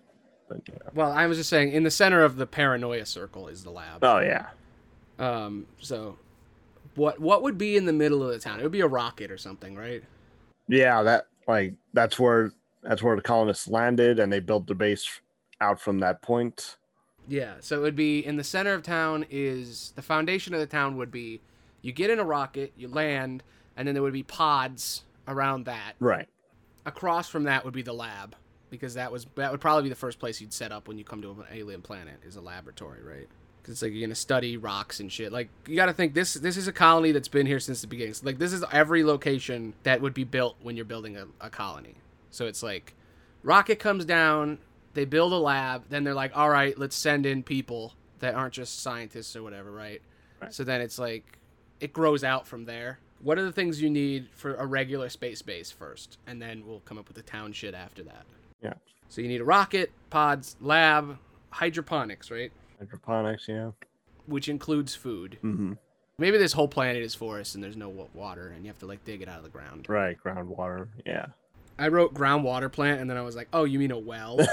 but yeah. Well, I was just saying, in the center of the paranoia circle is the lab. Oh yeah. Um, so what what would be in the middle of the town? It would be a rocket or something, right? Yeah, that like that's where that's where the colonists landed, and they built their base out from that point. Yeah, so it would be in the center of town is the foundation of the town would be you get in a rocket, you land, and then there would be pods around that. Right. Across from that would be the lab because that was that would probably be the first place you'd set up when you come to an alien planet is a laboratory, right? Because it's like you're gonna study rocks and shit. Like you got to think this this is a colony that's been here since the beginning. So, like this is every location that would be built when you're building a, a colony. So it's like rocket comes down, they build a lab, then they're like, all right, let's send in people that aren't just scientists or whatever, right? Right. So then it's like it grows out from there. What are the things you need for a regular space base first, and then we'll come up with the town shit after that. Yeah. So you need a rocket, pods, lab, hydroponics, right? Hydroponics. Yeah. Which includes food. Mm-hmm. Maybe this whole planet is forest and there's no water, and you have to like dig it out of the ground. Right. Groundwater. Yeah. I wrote groundwater plant, and then I was like, oh, you mean a well?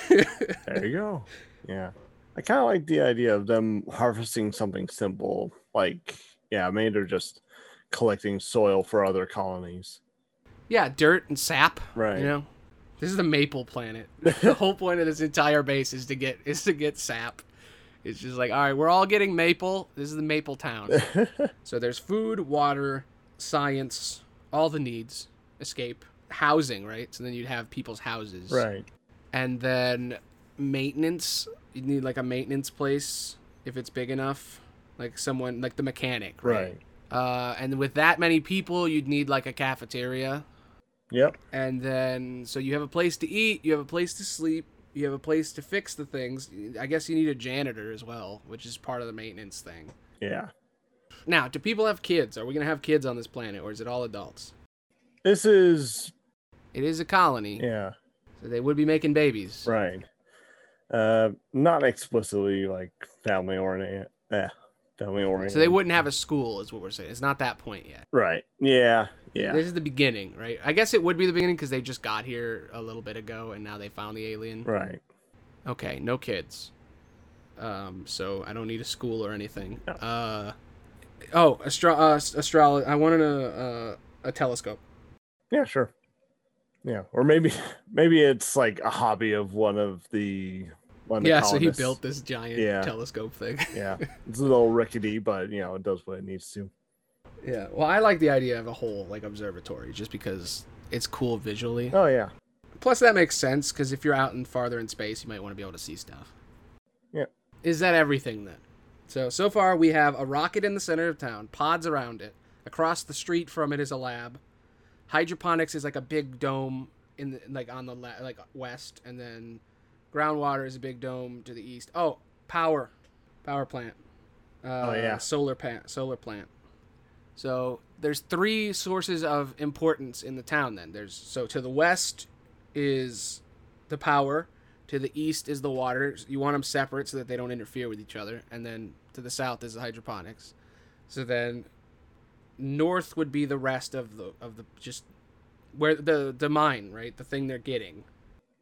there you go. Yeah. I kind of like the idea of them harvesting something simple, like yeah, maybe they're just collecting soil for other colonies. yeah, dirt and sap. Right. You know, this is the maple planet. the whole point of this entire base is to get is to get sap. It's just like, all right, we're all getting maple. This is the maple town. so there's food, water, science, all the needs, escape, housing, right? So then you'd have people's houses, right. and then maintenance. You'd need like a maintenance place if it's big enough, like someone like the mechanic, right? Right. Uh, and with that many people, you'd need like a cafeteria Yep. and then so you have a place to eat, you have a place to sleep, you have a place to fix the things. I guess you need a janitor as well, which is part of the maintenance thing. Yeah. Now, do people have kids? Are we gonna have kids on this planet, or is it all adults? This is It is a colony, yeah. so they would be making babies. Right. Uh, not explicitly like family oriented. Yeah. Family oriented. So they wouldn't have a school, is what we're saying. It's not that point yet. Right. Yeah. Yeah. This is the beginning, right? I guess it would be the beginning because they just got here a little bit ago, and now they found the alien. Right. Okay, no kids. Um, so I don't need a school or anything. No. Uh, oh, astro- uh, astrology. I wanted a uh, a telescope. Yeah. Sure. Yeah. Or maybe maybe it's like a hobby of one of the one of the yeah, so he built this giant Yeah. telescope thing. Yeah. It's a little rickety, but you know it does what it needs to. yeah. Well, I like the idea of a whole like observatory just because it's cool visually. Oh yeah. Plus, that makes sense because if you're out and farther in space, you might want to be able to see stuff. Yeah. Is that everything then? So so far we have a rocket in the center of town, pods around it. Across the street from it is a lab. Hydroponics is like a big dome in the, like on the la- like west, and then groundwater is a big dome to the east. Oh, power, power plant. Uh, Oh, yeah. solar plant, solar plant. So there's three sources of importance in the town. Then there's so to the west is the power, to the east is the water. You want them separate so that they don't interfere with each other, and then to the south is the hydroponics. So then north would be the rest of the of the just where the the mine, right? The thing they're getting.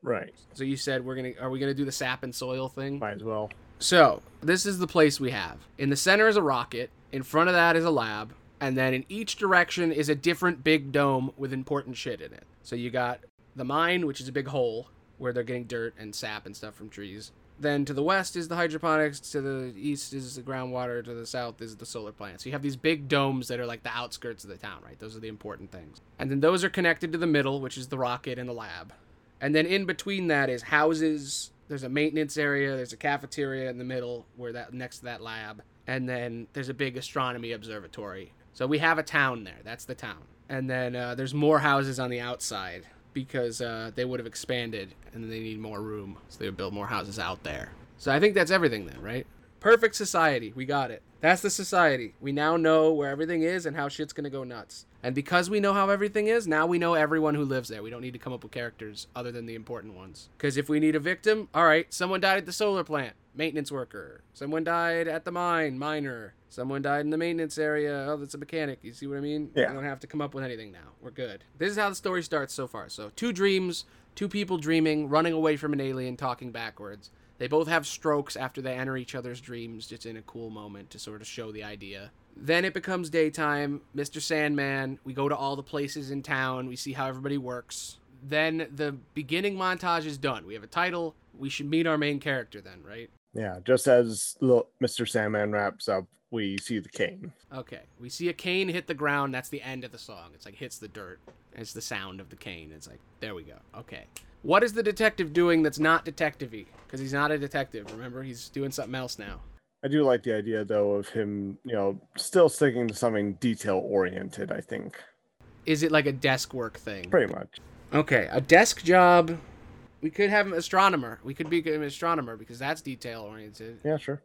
Right. So you said we're gonna are we gonna do the sap and soil thing? Might as well. So this is the place we have. In the center is a rocket. In front of that is a lab, and then in each direction is a different big dome with important shit in it. So you got the mine, which is a big hole where they're getting dirt and sap and stuff from trees. Then to the west is the hydroponics, to the east is the groundwater, to the south is the solar plant. So you have these big domes that are like the outskirts of the town, right? Those are the important things. And then those are connected to the middle, which is the rocket and the lab. And then in between that is houses. There's a maintenance area. There's a cafeteria in the middle where that next to that lab. And then there's a big astronomy observatory. So we have a town there. That's the town. And then uh, there's more houses on the outside because uh, they would have expanded and they need more room. So they would build more houses out there. So I think that's everything then, right? Perfect society. We got it. That's the society. We now know where everything is and how shit's gonna go nuts. And because we know how everything is, now we know everyone who lives there. We don't need to come up with characters other than the important ones. Because if we need a victim, all right, someone died at the solar plant, maintenance worker. Someone died at the mine, miner. Someone died in the maintenance area. Oh, that's a mechanic. You see what I mean? Yeah. We don't have to come up with anything now. We're good. This is how the story starts so far. So, two dreams, two people dreaming, running away from an alien, talking backwards. They both have strokes after they enter each other's dreams, just in a cool moment to sort of show the idea. Then it becomes daytime. Mr. Sandman. We go to all the places in town. We see how everybody works. Then the beginning montage is done. We have a title. We should meet our main character then, right? Yeah, just as Mr. Sandman wraps up, we see the cane. Okay. We see a cane hit the ground. That's the end of the song. It's like hits the dirt. It's the sound of the cane. It's like, there we go. Okay. What is the detective doing that's not detective y? Because he's not a detective. Remember, he's doing something else now. I do like the idea though of him, you know, still sticking to something detail oriented, I think. Is it like a desk work thing? Pretty much. Okay, a desk job. We could have an astronomer. We could be an astronomer because that's detail oriented. Yeah, sure.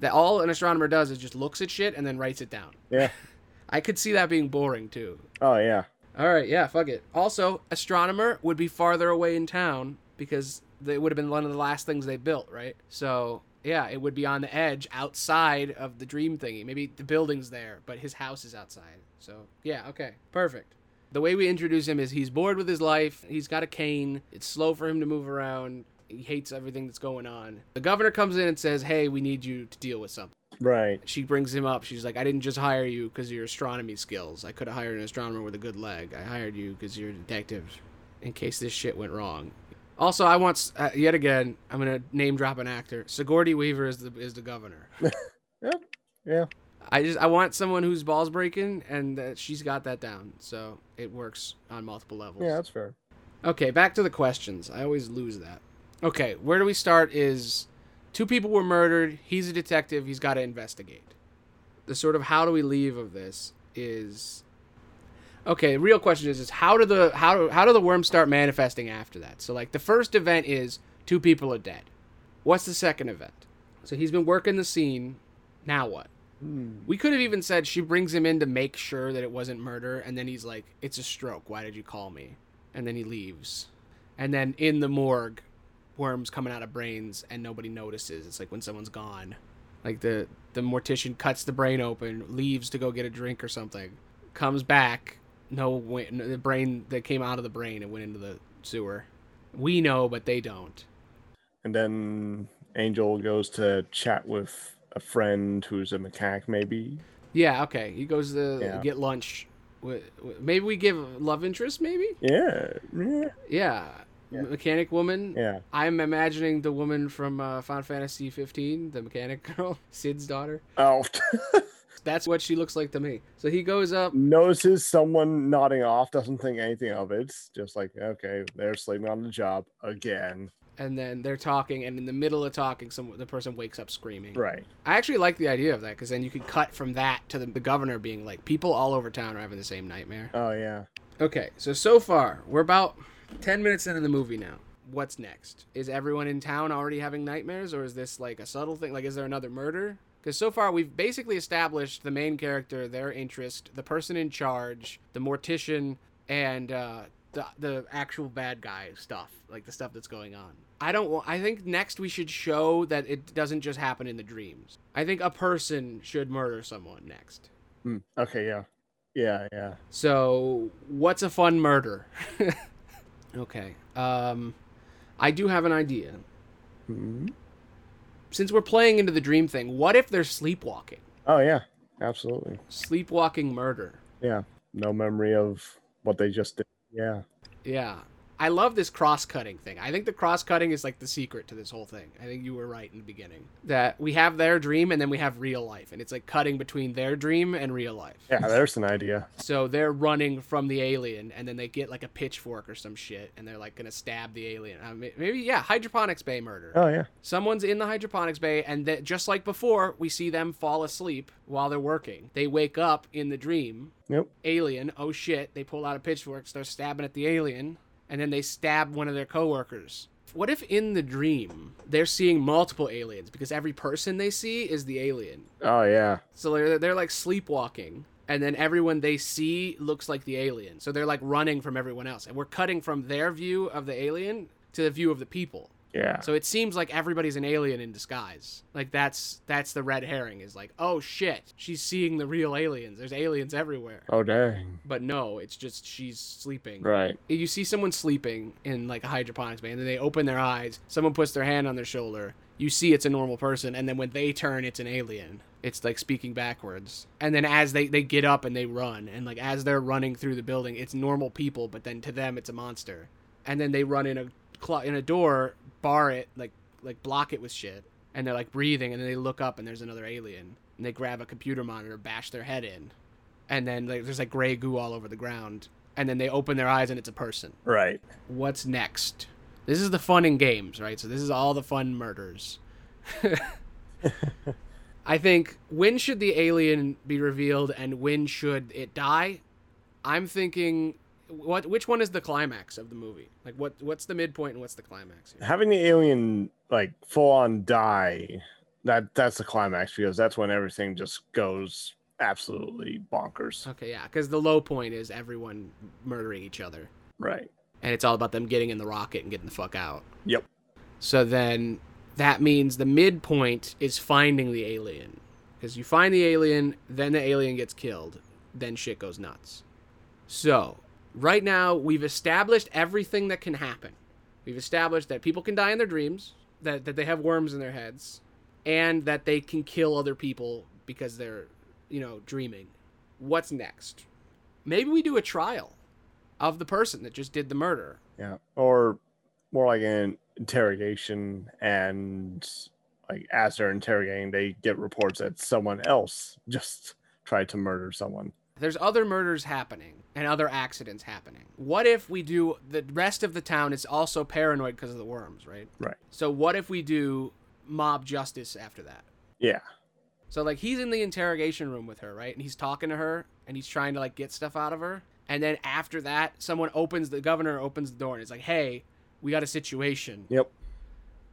That all an astronomer does is just looks at shit and then writes it down. Yeah. I could see that being boring too. Oh yeah. All right, yeah, fuck it. Also, astronomer would be farther away in town because they would have been one of the last things they built, right? So yeah, it would be on the edge outside of the dream thingy. Maybe the building's there, but his house is outside. So yeah, okay, perfect. The way we introduce him is he's bored with his life. He's got a cane. It's slow for him to move around. He hates everything that's going on. The governor comes in and says, "Hey, we need you to deal with something." Right. She brings him up. She's like, "I didn't just hire you because of your astronomy skills. I could have hired an astronomer with a good leg. I hired you because you're a detective, in case this shit went wrong." Also, I want uh, yet again. I'm gonna name drop an actor. Sigourney Weaver is the is the governor. Yep. Yeah. I just I want someone who's balls breaking, and uh, she's got that down, so it works on multiple levels. Yeah, that's fair. Okay, back to the questions. I always lose that. Okay, where do we start? Is two people were murdered. He's a detective. He's got to investigate. The sort of how do we leave of this is okay. The real question is is how do the how do, how do the worms start manifesting after that? So like the first event is two people are dead. What's the second event? So he's been working the scene. Now what? Hmm. We could have even said she brings him in to make sure that it wasn't murder, and then he's like, "It's a stroke. Why did you call me?" And then he leaves. And then in the morgue, worms coming out of brains, and nobody notices. It's like when someone's gone. Like the the mortician cuts the brain open, leaves to go get a drink or something, comes back. No, the brain that came out of the brain and went into the sewer. We know, but they don't. And then Angel goes to chat with a friend who's a mechanic, maybe. Yeah, okay. He goes to Yeah. get lunch. Maybe we give love interest. Maybe. Yeah. Yeah. Yeah. Yeah. Mechanic woman. Yeah. I'm imagining the woman from uh, Final Fantasy 15, the mechanic girl, Sid's daughter. Oh. That's what she looks like to me. So he goes up. Notices someone nodding off, doesn't think anything of it. Just like, okay, they're sleeping on the job again. and then they're talking, and in the middle of talking, some the person wakes up screaming. Right. I actually like the idea of that because then you could cut from that to the, the governor being like, people all over town are having the same nightmare. Oh yeah. Okay, so so far we're about ten minutes into the movie now. What's next? Is everyone in town already having nightmares, or is this like a subtle thing? Like, is there another murder? Because so far we've basically established the main character, their interest, the person in charge, the mortician, and uh, the the actual bad guy stuff, like the stuff that's going on. I don't. I think next we should show that it doesn't just happen in the dreams. I think a person should murder someone next. Hmm. Okay. Yeah. Yeah. Yeah. So, what's a fun murder? okay. Um, I do have an idea. Hmm. Since we're playing into the dream thing, what if they're sleepwalking? Oh yeah. Absolutely. Sleepwalking murder. Yeah. No memory of what they just did. Yeah. Yeah. I love this cross cutting thing. I think the cross cutting is like the secret to this whole thing. I think you were right in the beginning. That we have their dream and then we have real life. And it's like cutting between their dream and real life. Yeah. There's an idea. So they're running from the alien, and then they get like a pitchfork or some shit, and they're like gonna stab the alien. Uh, may- maybe yeah, hydroponics bay murder. Oh yeah. Someone's in the hydroponics bay, and that just like before, we see them fall asleep while they're working. They wake up in the dream. Yep. Alien, oh shit! They pull out a pitchfork, start stabbing at the alien, and then they stab one of their coworkers what if in the dream they're seeing multiple aliens because every person they see is the alien. Oh yeah. So they're they're like sleepwalking and then everyone they see looks like the alien. So they're like running from everyone else. And we're cutting from their view of the alien to the view of the people. Yeah. So it seems like everybody's an alien in disguise. Like that's that's the red herring is like, "Oh shit, she's seeing the real aliens. There's aliens everywhere." oh dang. But no, it's just she's sleeping. Right. You see someone sleeping in like a hydroponics bay and then they open their eyes, someone puts their hand on their shoulder. You see it's a normal person and then when they turn it's an alien. It's like speaking backwards. And then as they they get up and they run and like as they're running through the building, it's normal people, but then to them it's a monster. And then they run in a in a door, bar it, like like block it with shit. And they're like breathing and then they look up and there's another alien. And they grab a computer monitor, bash their head in. And then like, there's like gray goo all over the ground. And then they open their eyes and it's a person Right. what's next? This is the fun in games, right? So this is all the fun murders. I think when should the alien be revealed and when should it die? I'm thinking what which one is the climax of the movie? Like what what's the midpoint and what's the climax here? Having the alien like full on die, that that's the climax because that's when everything just goes absolutely bonkers. Okay, yeah, cuz the low point is everyone murdering each other. Right. and it's all about them getting in the rocket and getting the fuck out. Yep. So then that means the midpoint is finding the alien. Because you find the alien, then the alien gets killed, then shit goes nuts. So, right now, we've established everything that can happen. We've established that people can die in their dreams, that, that they have worms in their heads, and that they can kill other people because they're, you know, dreaming. What's next? Maybe we do a trial of the person that just did the murder. Yeah. Or more like an interrogation and like as they're interrogating they get reports that someone else just tried to murder someone. There's other murders happening and other accidents happening. What if we do the rest of the town is also paranoid because of the worms, right? Right. So what if we do mob justice after that? Yeah. So like he's in the interrogation room with her, right? And he's talking to her and he's trying to like get stuff out of her. And then after that, someone opens the governor opens the door and it's like, "Hey, we got a situation." Yep.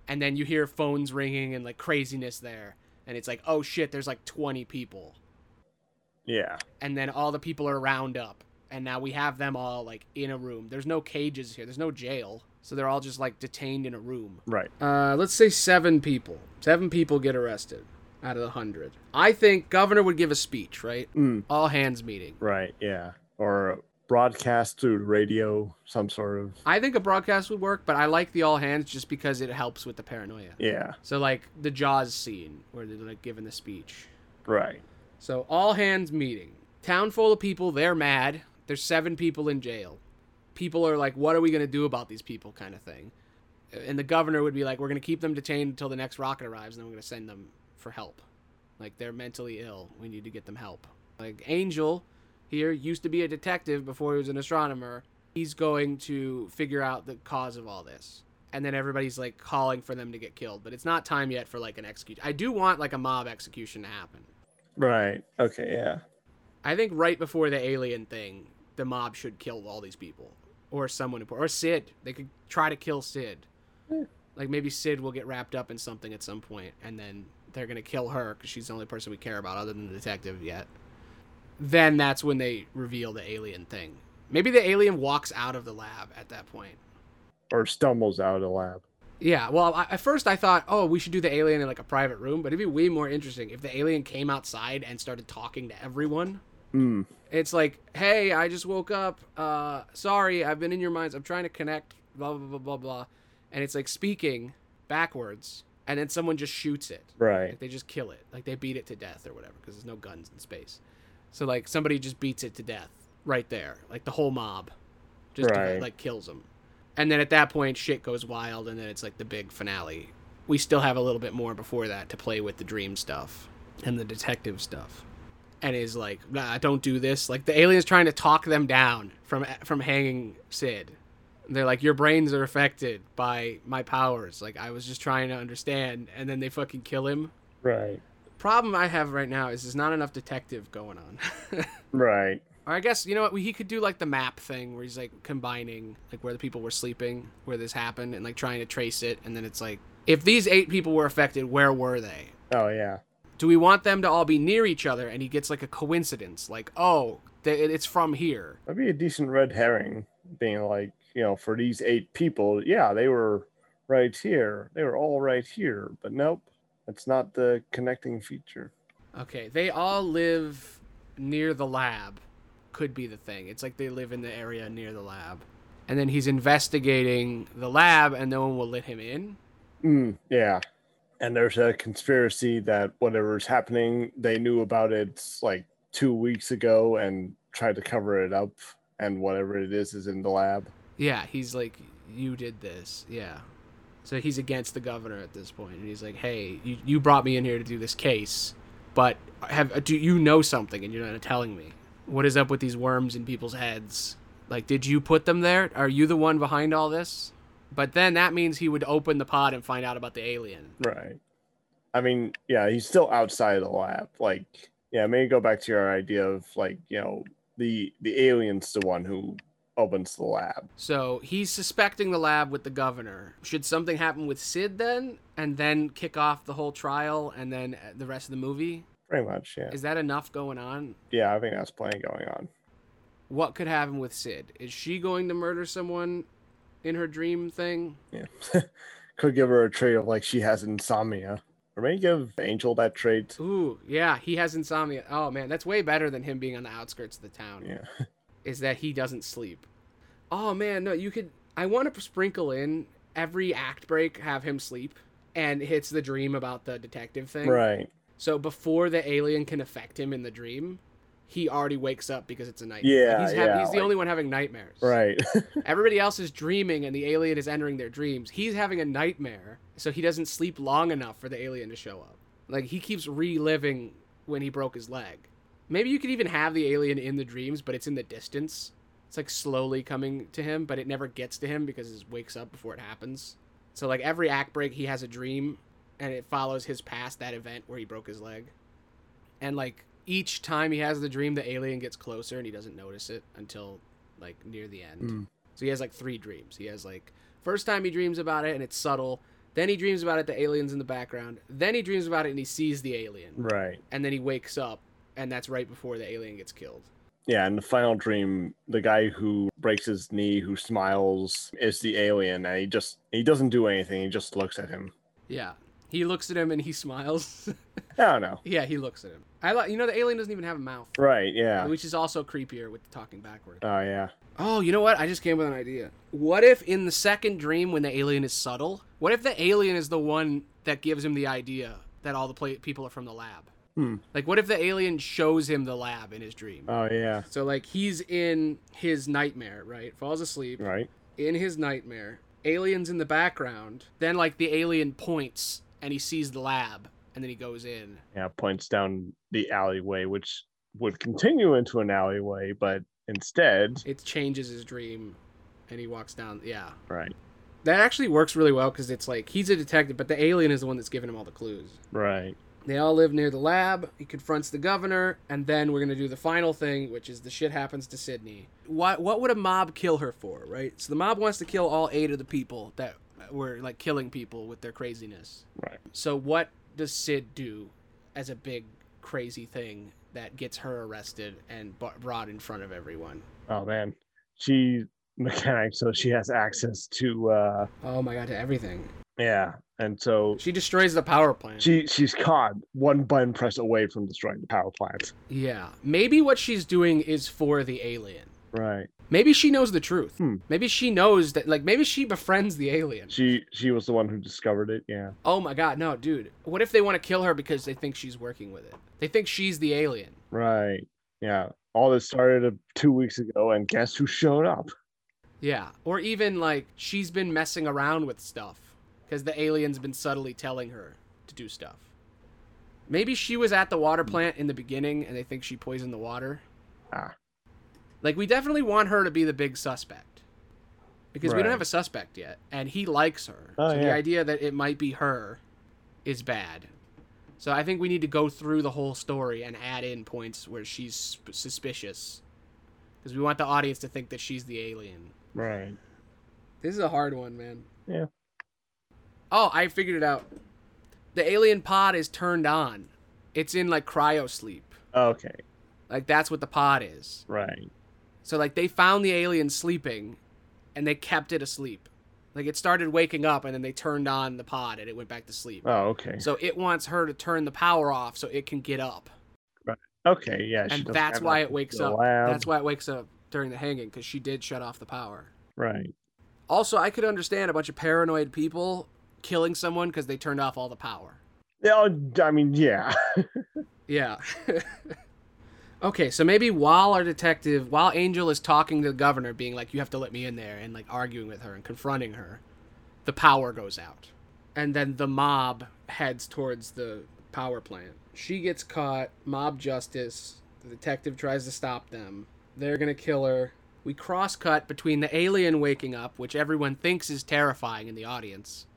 And then you hear phones ringing and like craziness there. And it's like, "Oh shit, there's like 20 people." Yeah. and then all the people are round up and now we have them all like in a room there's no cages here there's no jail so they're all just like detained in a room Right. uh, let's say seven people seven people get arrested out of the hundred i think governor would give a speech right Mm, all hands meeting right. Yeah. Or broadcast through radio, some sort of. i think a broadcast would work but i like the all hands just because it helps with the paranoia Yeah. so like the jaws scene where they're like giving the speech Right. So all hands meeting. Town full of people, they're mad. There's seven people in jail. People are like, what are we going to do about these people kind of thing. And the governor would be like, we're going to keep them detained until the next rocket arrives and then we're going to send them for help. Like they're mentally ill. We need to get them help. Like Angel here used to be a detective before he was an astronomer. He's going to figure out the cause of all this. And then everybody's like calling for them to get killed, but it's not time yet for like an execution. I do want like a mob execution to happen. Right. Okay. Yeah. I think right before the alien thing, the mob should kill all these people, or someone important, or Sid. They could try to kill Sid. Yeah. Like maybe Sid will get wrapped up in something at some point, and then they're gonna kill her because she's the only person we care about other than the detective yet. Then that's when they reveal the alien thing. Maybe the alien walks out of the lab at that point. Or stumbles out of the lab. Yeah, well, I, at first I thought, oh, we should do the alien in like a private room, but it'd be way more interesting if the alien came outside and started talking to everyone. Mm. It's like, hey, I just woke up. Uh, sorry, I've been in your minds. I'm trying to connect. Blah blah blah blah blah, and it's like speaking backwards, and then someone just shoots it. Right. Like they just kill it. Like they beat it to death or whatever, because there's no guns in space. So like somebody just beats it to death right there, like the whole mob, just Right. like kills them. And then at that point, shit goes wild, and then it's like the big finale. We still have a little bit more before that to play with the dream stuff and the detective stuff. And is like, nah, don't do this. Like the alien's trying to talk them down from from hanging Sid. They're like, your brains are affected by my powers. Like I was just trying to understand, and then they fucking kill him. Right. Problem I have right now is there's not enough detective going on. Right. Or I guess you know what he could do like the map thing where he's like combining like where the people were sleeping, where this happened, and like trying to trace it, and then it's like if these eight people were affected, where were they? Oh yeah. Do we want them to all be near each other? And he gets like a coincidence, like oh, th- it's from here. That'd be a decent red herring, being like, you know, for these eight people, yeah, they were right here. They were all right here. But nope, that's not the connecting feature. Okay, they all live near the lab. Could be the thing. It's like they live in the area near the lab. And then he's investigating the lab and no one will let him in. Mm, yeah. And there's a conspiracy that whatever's happening, they knew about it like two weeks ago and tried to cover it up. And whatever it is is in the lab. Yeah, he's like, you did this. Yeah. So he's against the governor at this point, and he's like, "Hey, you, you brought me in here to do this case, but have do you know something and you're not telling me? What is up with these worms in people's heads? Like, did you put them there? Are you the one behind all this?" But then that means he would open the pod and find out about the alien. Right. I mean, yeah, he's still outside of the lab. Like, yeah, maybe go back to your idea of like, you know, the the alien's the one who opens the lab. So he's suspecting the lab with the governor. Should something happen with Sid then, and then kick off the whole trial, and then the rest of the movie? Pretty much, yeah. Is that enough going on? Yeah, I think that's plenty going on. What could happen with Sid? Is she going to murder someone in her dream thing? Yeah. could give her a trait of like she has insomnia. Or maybe give Angel that trait. Ooh, yeah, he has insomnia. Oh man, that's way better than him being on the outskirts of the town. Yeah. is that he doesn't sleep. Oh man, no, you could. I want to sprinkle in every act break, have him sleep, and hits the dream about the detective thing. Right. So before the alien can affect him in the dream, he already wakes up because it's a nightmare. Yeah, he's, yeah, he's the like- only one having nightmares. Right. Everybody else is dreaming, and the alien is entering their dreams. He's having a nightmare, so he doesn't sleep long enough for the alien to show up. Like he keeps reliving when he broke his leg. Maybe you could even have the alien in the dreams, but it's in the distance. It's like slowly coming to him, but it never gets to him because he wakes up before it happens. So like every act break, he has a dream, and it follows his past that event where he broke his leg. And like each time he has the dream, the alien gets closer, and he doesn't notice it until like near the end. Mm. So he has like three dreams. He has like first time he dreams about it and it's subtle. Then he dreams about it, the alien's in the background. Then he dreams about it and he sees the alien. right. And then he wakes up and that's right before the alien gets killed. Yeah, and the final dream, the guy who breaks his knee, who smiles, is the alien, and he just he doesn't do anything. He just looks at him. Yeah. He looks at him and he smiles. I don't know. yeah, he looks at him. I like you know the alien doesn't even have a mouth, Right? Yeah. which is also creepier with the talking backward. Oh yeah. Oh, you know what? I just came with an idea. What if in the second dream, when the alien is subtle, what if the alien is the one that gives him the idea that all the pla people are from the lab? Hmm. Like, what if the alien shows him the lab in his dream? Oh yeah. So, like, he's in his nightmare, right? Falls asleep Right. in his nightmare. Alien's in the background. Then, like, the alien points and he sees the lab, and then he goes in. Yeah. Points down the alleyway, which would continue into an alleyway, but instead, It changes his dream, and he walks down. Yeah. right. That actually works really well because it's like he's a detective, but the alien is the one that's giving him all the clues. Right. They all live near the lab. He confronts the governor, and then we're gonna do the final thing, which is the shit happens to Sydney. What what would a mob kill her for, right? So the mob wants to kill all eight of the people that were like killing people with their craziness. Right. So what does Sid do as a big crazy thing that gets her arrested and brought in front of everyone? Oh man. She mechanic, so she has access to uh Oh my god, to everything. yeah. And so She destroys the power plant. she she's caught one button press away from destroying the power plant. yeah. Maybe what she's doing is for the alien. Right. Maybe she knows the truth. Hmm. Maybe she knows that like maybe she befriends the alien. She she was the one who discovered it. Yeah. Oh my god, no, dude. What if they want to kill her because they think she's working with it? They think she's the alien. Right. Yeah. All this started uh, two weeks ago, and guess who showed up? Yeah. Or even like she's been messing around with stuff because the alien's been subtly telling her to do stuff. Maybe she was at the water plant in the beginning and they think she poisoned the water. Ah. Like we definitely want her to be the big suspect. Because we don't have a suspect yet and he likes her. Oh, so the idea that it might be her is bad. So I think we need to go through the whole story and add in points where she's suspicious because we want the audience to think that she's the alien. Right. This is a hard one, man. Yeah. Oh, I figured it out. The alien pod is turned on. It's in like cryo sleep. Okay. Like that's what the pod is. Right. So like they found the alien sleeping and they kept it asleep. Like it started waking up and then they turned on the pod and it went back to sleep. Oh, okay. So it wants her to turn the power off so it can get up. Right. Okay. Yeah. And that's why it wakes up. lab. That's why it wakes up during the hanging cuz she did shut off the power. Right. Also, I could understand a bunch of paranoid people killing someone cuz they turned off all the power. Yeah. oh, I mean, yeah. Yeah. okay, so maybe while our detective, while Angel is talking to the governor, being like, you have to let me in there, and like arguing with her and confronting her, the power goes out. And then the mob heads towards the power plant. She gets caught, mob justice. The detective tries to stop them. They're to kill her. We cross cut between the alien waking up, which everyone thinks is terrifying in the audience,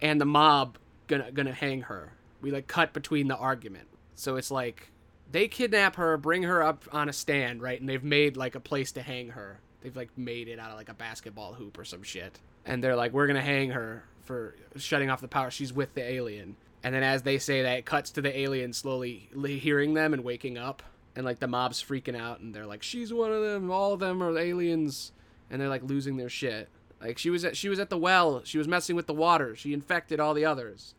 and the mob gonna gonna hang her. We like cut between the argument. So it's like they kidnap her, bring her up on a stand, right? And they've made like a place to hang her. They've like made it out of like a basketball hoop or some shit. And they're like, we're gonna hang her for shutting off the power. She's with the alien. And then as they say that, it cuts to the alien slowly hearing them and waking up. And like the mob's freaking out, and they're like, she's one of them. All of them are aliens, and they're like losing their shit. Like she was at she was at the well. She was messing with the water. She infected all the others.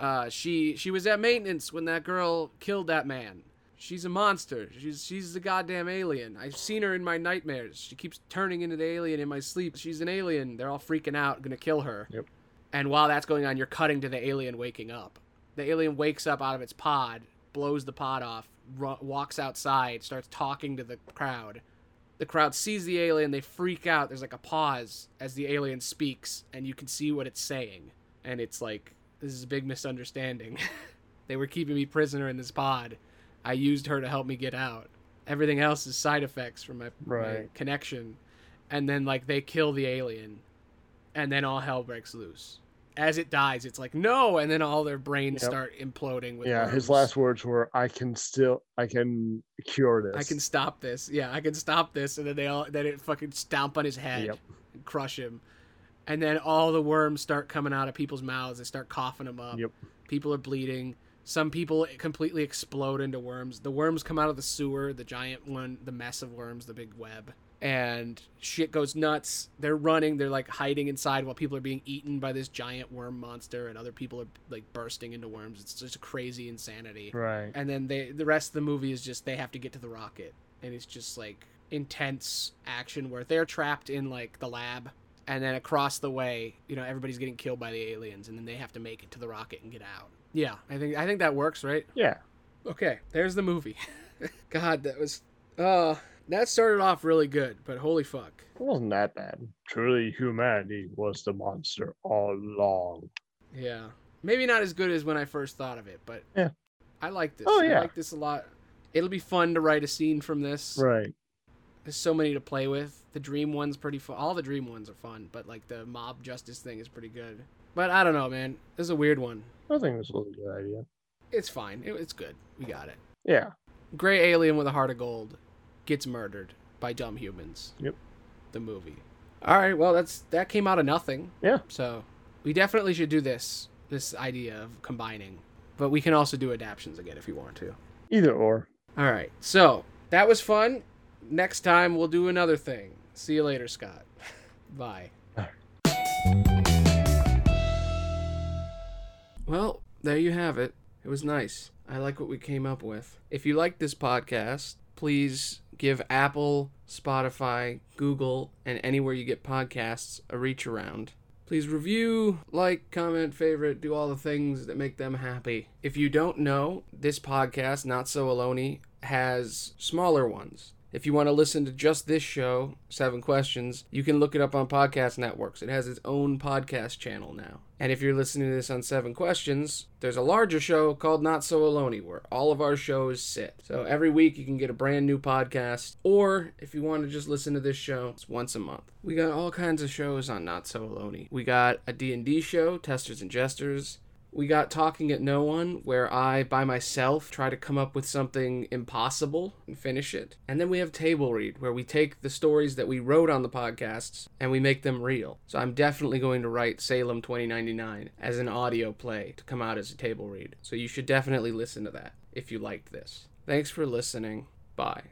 Uh, she she was at maintenance when that girl killed that man. She's a monster. She's she's a goddamn alien. I've seen her in my nightmares. She keeps turning into the alien in my sleep. She's an alien. They're all freaking out, gonna kill her. Yep. And while that's going on, you're cutting to the alien waking up. The alien wakes up out of its pod, blows the pod off, ru- walks outside, starts talking to the crowd. The crowd sees the alien, they freak out. There's like a pause as the alien speaks, and you can see what it's saying. And it's like, this is a big misunderstanding. they were keeping me prisoner in this pod. I used her to help me get out. Everything else is side effects from my, my connection. And then, like, they kill the alien, and then all hell breaks loose. As it dies, it's like, no! And then all their brains Yep. start imploding with yeah. His last words were, "I can still, I can cure this." I can stop this. Yeah, I can stop this. And then they all then it fucking stomp on his head Yep. and crush him. And then all the worms start coming out of people's mouths. They start coughing them up. Yep. People are bleeding. Some people completely explode into worms. The worms come out of the sewer, the giant one, the mess of worms, the big web. And shit goes nuts. They're running, they're like hiding inside while people are being eaten by this giant worm monster and other people are like bursting into worms. It's just crazy insanity Right. and then they the rest of the movie is just they have to get to the rocket and it's just like intense action where they're trapped in like the lab and then across the way you know everybody's getting killed by the aliens and then they have to make it to the rocket and get out yeah i think i think that works right Yeah. okay there's the movie god that was uh that started off really good but holy fuck It wasn't that bad. Truly, humanity was the monster all along. yeah maybe not as good as when i first thought of it but Yeah. i like this Oh, yeah. i like this a lot it'll be fun to write a scene from this Right. There's so many to play with. The dream one's pretty fun. All the dream ones are fun, but like the mob justice thing is pretty good. But I don't know, man. This is a weird one. I think this was a good idea. It's fine. It, it's good. We got it. Yeah. Gray alien with a heart of gold gets murdered by dumb humans. Yep. The movie. All right. Well, that's that came out of nothing. Yeah. So we definitely should do this. This idea of combining, but we can also do adaptions again if you want to. Either or. All right. So that was fun. Next time we'll do another thing. See you later, Scott. Bye. Well, there you have it. It was nice. I like what we came up with. If you like this podcast, please give Apple, Spotify, Google, and anywhere you get podcasts a reach around. Please review, like, comment, favorite, do all the things that make them happy. If you don't know, this podcast, Not So Aloney, has smaller ones. If you want to listen to just this show, Seven Questions, you can look it up on podcast networks. It has its own podcast channel now. And if you're listening to this on Seven Questions, there's a larger show called Not So Aloney where all of our shows sit. So every week you can get a brand new podcast. Or if you want to just listen to this show, it's once a month. We got all kinds of shows on Not So Aloney. We got a D&D show, Testers and Jesters. We got Talking at No One, where I, by myself, try to come up with something impossible and finish it. And then we have Table Read, where we take the stories that we wrote on the podcasts and we make them real. So I'm definitely going to write Salem 2099 as an audio play to come out as a table read. So you should definitely listen to that if you liked this. Thanks for listening. Bye.